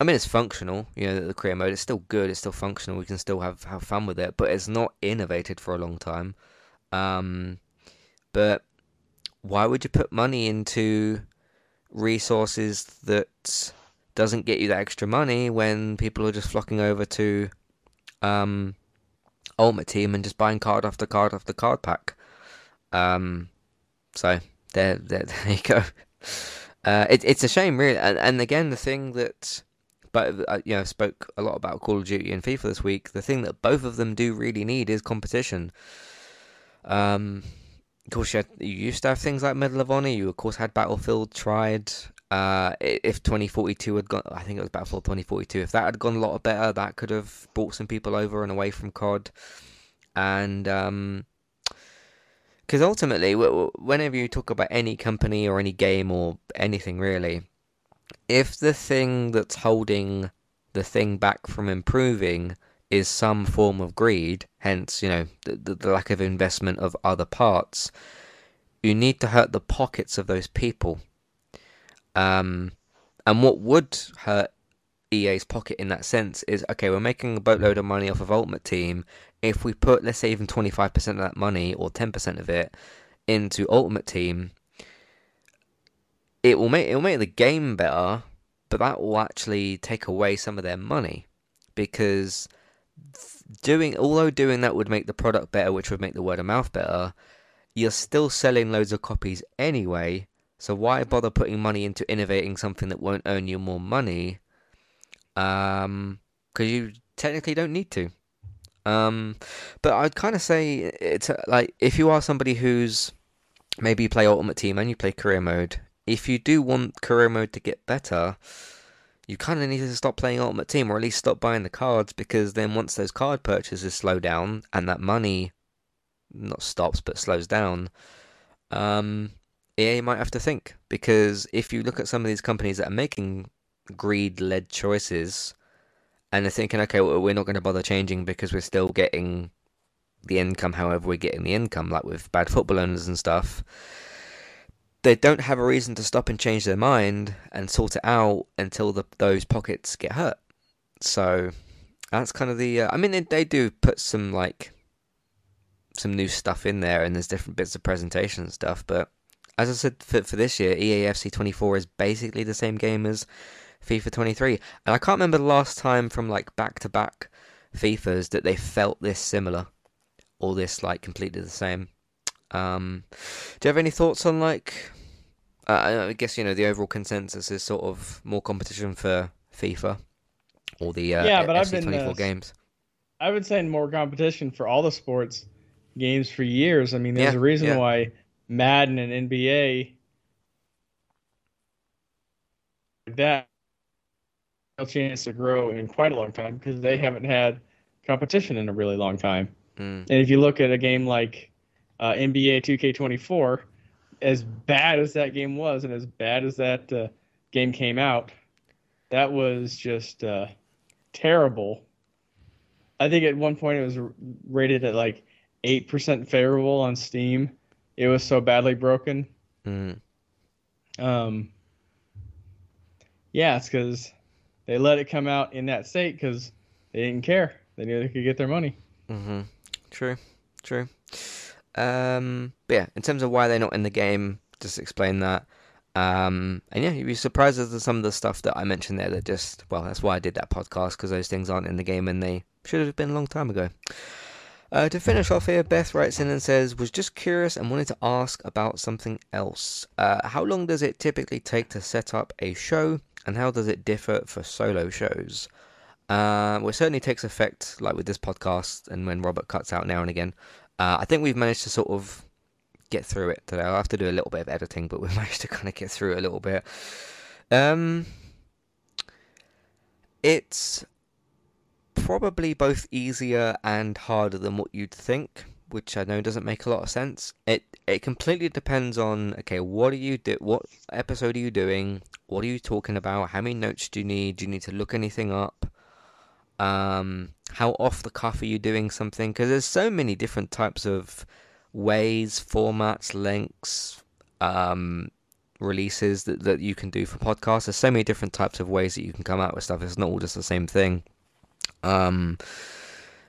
I mean, it's functional. You know, the career mode is still good. It's still functional. We can still have have fun with it, but it's not innovated for a long time. Um, but why would you put money into resources that doesn't get you that extra money when people are just flocking over to um, Ultimate Team and just buying card after card after card pack? Um, so there, there, (laughs) there you go. Uh, it, it's a shame, really. And, and again, the thing that but uh, you know, spoke a lot about Call of Duty and FIFA this week. The thing that both of them do really need is competition. Um, of course, you, had, you used to have things like Medal of Honor. You of course had Battlefield tried. Uh, if 2042 had gone, I think it was Battlefield 2042. If that had gone a lot better, that could have brought some people over and away from COD. And um, because ultimately, whenever you talk about any company or any game or anything really, if the thing that's holding the thing back from improving is some form of greed, hence, you know, the, the, lack of investment of other parts, you need to hurt the pockets of those people. Um, and what would hurt EA's pocket in that sense is okay, we're making a boatload of money off of Ultimate Team. If we put, let's say, even 25% of that money or 10% of it into Ultimate Team, it will make it will make the game better, but that will actually take away some of their money because doing although doing that would make the product better, which would make the word of mouth better, you're still selling loads of copies anyway. So why bother putting money into innovating something that won't earn you more money? Um, because you technically don't need to. Um, but I'd kind of say it's like if you are somebody who's maybe you play Ultimate Team and you play Career Mode if you do want career mode to get better, you kind of need to stop playing Ultimate Team or at least stop buying the cards because then once those card purchases slow down and that money not stops but slows down, um, EA might have to think because if you look at some of these companies that are making greed led choices and they're thinking, okay, well, we're not going to bother changing because we're still getting the income however we're getting the income, like with bad football owners and stuff they don't have a reason to stop and change their mind and sort it out until the, those pockets get hurt. So that's kind of the. Uh, I mean, they, they do put some like some new stuff in there, and there's different bits of presentation and stuff. But as I said for for this year, EAFC 24 is basically the same game as FIFA 23, and I can't remember the last time from like back to back FIFAs that they felt this similar or this like completely the same. Um, do you have any thoughts on like? Uh, I guess you know the overall consensus is sort of more competition for FIFA or the uh, yeah, but FC I've been 24 uh, games. I've been saying more competition for all the sports games for years. I mean, there's yeah, a reason yeah. why Madden and NBA that a chance to grow in quite a long time because they haven't had competition in a really long time. Mm. And if you look at a game like uh, NBA 2K24, as bad as that game was, and as bad as that uh, game came out, that was just uh, terrible. I think at one point it was rated at like eight percent favorable on Steam. It was so badly broken. Mm. Um, yeah, it's because they let it come out in that state because they didn't care. They knew they could get their money. Mm-hmm. True. True. Um, but yeah, in terms of why they're not in the game, just explain that. Um, and yeah, you'd be surprised at some of the stuff that I mentioned there that just, well, that's why I did that podcast, because those things aren't in the game and they should have been a long time ago. Uh, to finish off here, Beth writes in and says, Was just curious and wanted to ask about something else. Uh, how long does it typically take to set up a show, and how does it differ for solo shows? Uh, well, it certainly takes effect, like with this podcast, and when Robert cuts out now and again. Uh, I think we've managed to sort of get through it today. I'll have to do a little bit of editing, but (laughs) we've managed to kind of get through it a little bit. Um, it's probably both easier and harder than what you'd think, which I know doesn't make a lot of sense. It it completely depends on okay, what are you do? What episode are you doing? What are you talking about? How many notes do you need? Do you need to look anything up? Um, how off the cuff are you doing something? Because there's so many different types of ways, formats, lengths, um, releases that, that you can do for podcasts. There's so many different types of ways that you can come out with stuff. It's not all just the same thing. Um,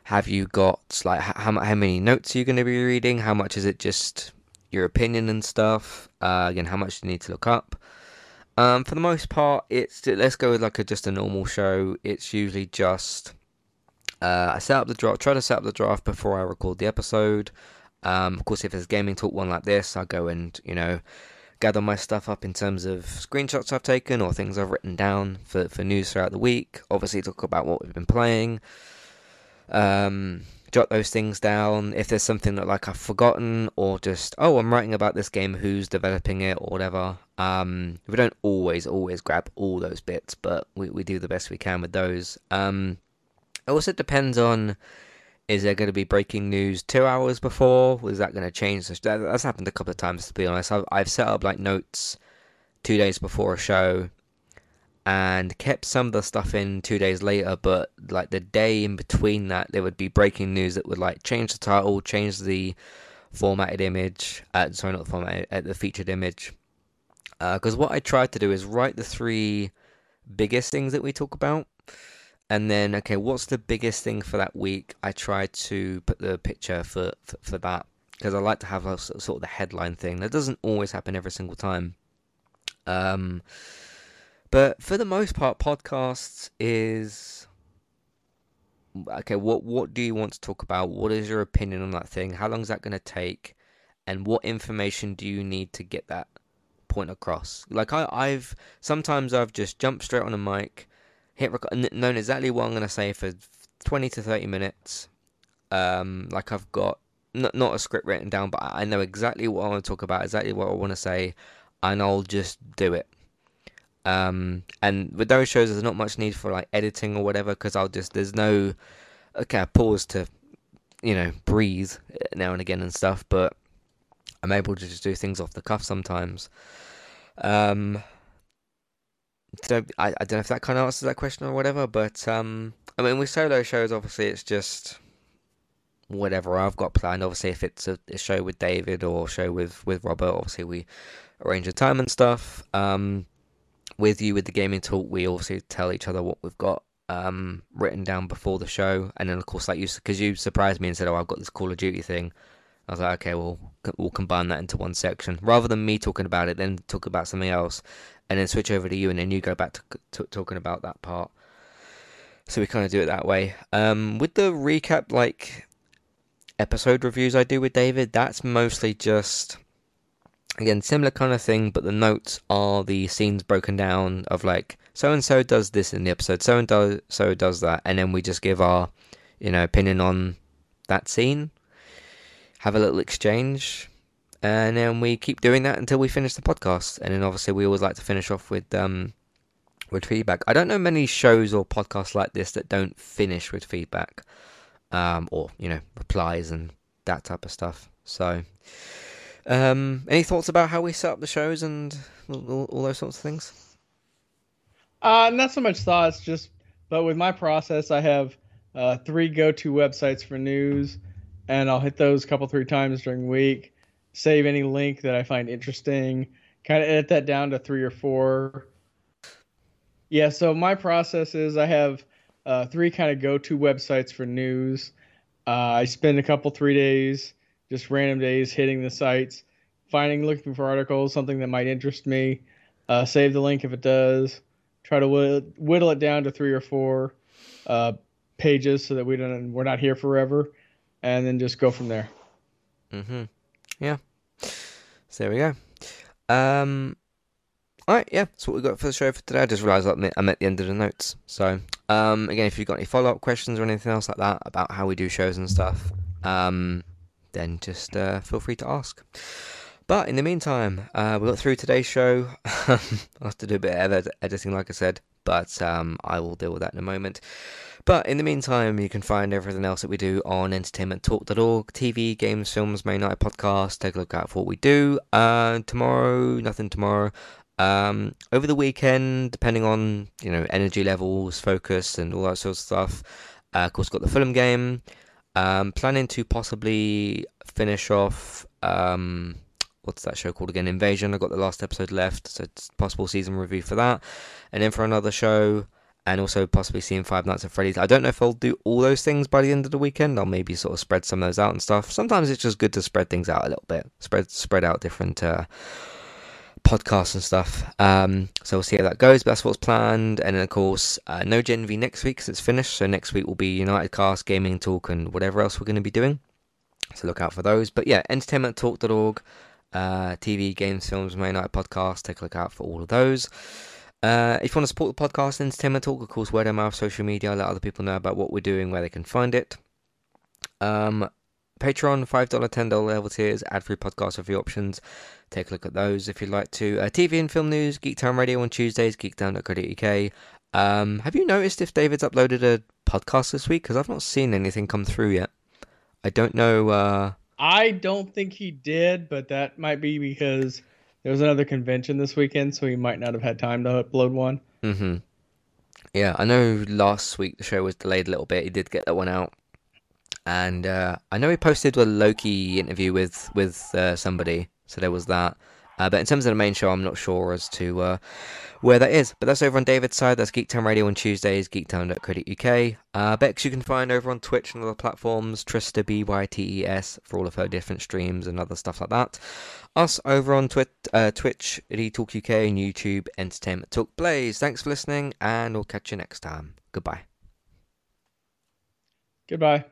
have you got like how how many notes are you going to be reading? How much is it just your opinion and stuff? Uh, again, how much do you need to look up? Um, for the most part, it's let's go with like a just a normal show. It's usually just uh, I set up the draft, try to set up the draft before I record the episode. Um, of course, if there's gaming talk one like this, I go and you know gather my stuff up in terms of screenshots I've taken or things I've written down for, for news throughout the week. Obviously, talk about what we've been playing. Um, jot those things down. If there's something that like I've forgotten or just oh I'm writing about this game, who's developing it or whatever. Um, we don't always always grab all those bits, but we, we do the best we can with those. Um, it also depends on is there going to be breaking news two hours before? Was that going to change? That's happened a couple of times, to be honest. I've, I've set up like notes two days before a show and kept some of the stuff in two days later, but like the day in between that, there would be breaking news that would like change the title, change the formatted image. Uh, sorry, not the formatted, uh, the featured image. Because uh, what I tried to do is write the three biggest things that we talk about and then okay what's the biggest thing for that week? I try to put the picture for for, for that because i like to have a sort of the headline thing. That doesn't always happen every single time. Um but for the most part podcasts is okay what what do you want to talk about? What is your opinion on that thing? How long is that going to take? And what information do you need to get that point across? Like I, i've sometimes i've just jumped straight on a mic hit record, known exactly what I'm going to say for 20 to 30 minutes. Um, like I've got n- not a script written down, but I know exactly what I want to talk about, exactly what I want to say, and I'll just do it. Um, and with those shows, there's not much need for like editing or whatever because I'll just there's no okay I pause to you know breathe now and again and stuff, but I'm able to just do things off the cuff sometimes. Um, don't I, I don't know if that kind of answers that question or whatever, but um, I mean with solo shows, obviously it's just whatever I've got planned. Obviously, if it's a, a show with David or show with with Robert, obviously we arrange the time and stuff. Um, with you with the gaming talk, we obviously tell each other what we've got um, written down before the show, and then of course, like you, because you surprised me and said, "Oh, I've got this Call of Duty thing." I was like, okay, well, we'll combine that into one section rather than me talking about it, then talk about something else, and then switch over to you, and then you go back to, to talking about that part. So we kind of do it that way. Um, with the recap, like episode reviews I do with David, that's mostly just again similar kind of thing, but the notes are the scenes broken down of like so and so does this in the episode, so and so does that, and then we just give our you know opinion on that scene, have a little exchange, and then we keep doing that until we finish the podcast. And then obviously we always like to finish off with um with feedback. I don't know many shows or podcasts like this that don't finish with feedback, um, or you know replies and that type of stuff. So, um, any thoughts about how we set up the shows and all, all those sorts of things? Uh, not so much thoughts, just but with my process, I have uh, three go-to websites for news, and I'll hit those a couple three times during the week save any link that I find interesting, kind of edit that down to three or four. Yeah, so my process is I have uh, three kind of go to websites for news. Uh, I spend a couple, three days, just random days hitting the sites, finding, looking for articles, something that might interest me, uh, save the link if it does, try to whittle it down to three or four uh, pages so that we don't, we're not here forever, and then just go from there. Mm-hmm. Yeah. There we go. Um, all right, yeah, that's what we got for the show for today. I just realised I'm at the end of the notes, so Um, again, if you've got any follow up questions or anything else like that about how we do shows and stuff, um, then just uh, feel free to ask. But in the meantime, uh, we got through today's show. (laughs) I'll have to do a bit of ed- editing, like I said, but um, I will deal with that in a moment. But in the meantime, you can find everything else that we do on entertainmenttalk.org, TV, games, films, main night podcast. Take a look out for what we do. Uh, tomorrow, nothing tomorrow. Um, over the weekend, depending on you know energy levels, focus, and all that sort of stuff. Uh, of course, got the film game. Um, planning to possibly finish off. Um, what's that show called again? Invasion. I've got the last episode left, so it's possible season review for that. And then for another show, and also possibly seeing Five Nights at Freddy's. I don't know if I'll do all those things by the end of the weekend. I'll maybe sort of spread some of those out and stuff. Sometimes it's just good to spread things out a little bit, spread spread out different uh, podcasts and stuff. Um, so we'll see how that goes. But that's what's planned. And then of course, uh, no Gen V next week because it's finished. So next week will be United Cast, Gaming Talk, and whatever else we're going to be doing. So look out for those. But yeah, entertainmenttalk.org, uh, TV, games, films, main night podcast. Take a look out for all of those. Uh, if you want to support the podcast, Entertainment Talk, of course, word of mouth, social media, let other people know about what we're doing, where they can find it. Um, Patreon, $5, $10 level tiers, ad free podcast review options. Take a look at those if you'd like to. Uh, TV and film news, Geektown Radio on Tuesdays, geektown.co.uk. Um, have you noticed if David's uploaded a podcast this week? Because I've not seen anything come through yet. I don't know. Uh... I don't think he did, but that might be because there was another convention this weekend, so he might not have had time to upload one. Mm-hmm. Yeah, I know last week the show was delayed a little bit. He did get that one out, and uh, I know he posted a Loki interview with with uh, somebody, so there was that. Uh, but in terms of the main show, I'm not sure as to uh, where that is. But that's over on David's side. That's Geektown Radio on Tuesdays, geektown.co.uk. Uh, Bex, you can find over on Twitch and other platforms, Trista, B-Y-T-E-S, for all of her different streams and other stuff like that. Us over on Twi- uh, Twitch, Talk UK, and YouTube, Entertainment Talk Blaze. Thanks for listening, and we'll catch you next time. Goodbye. Goodbye.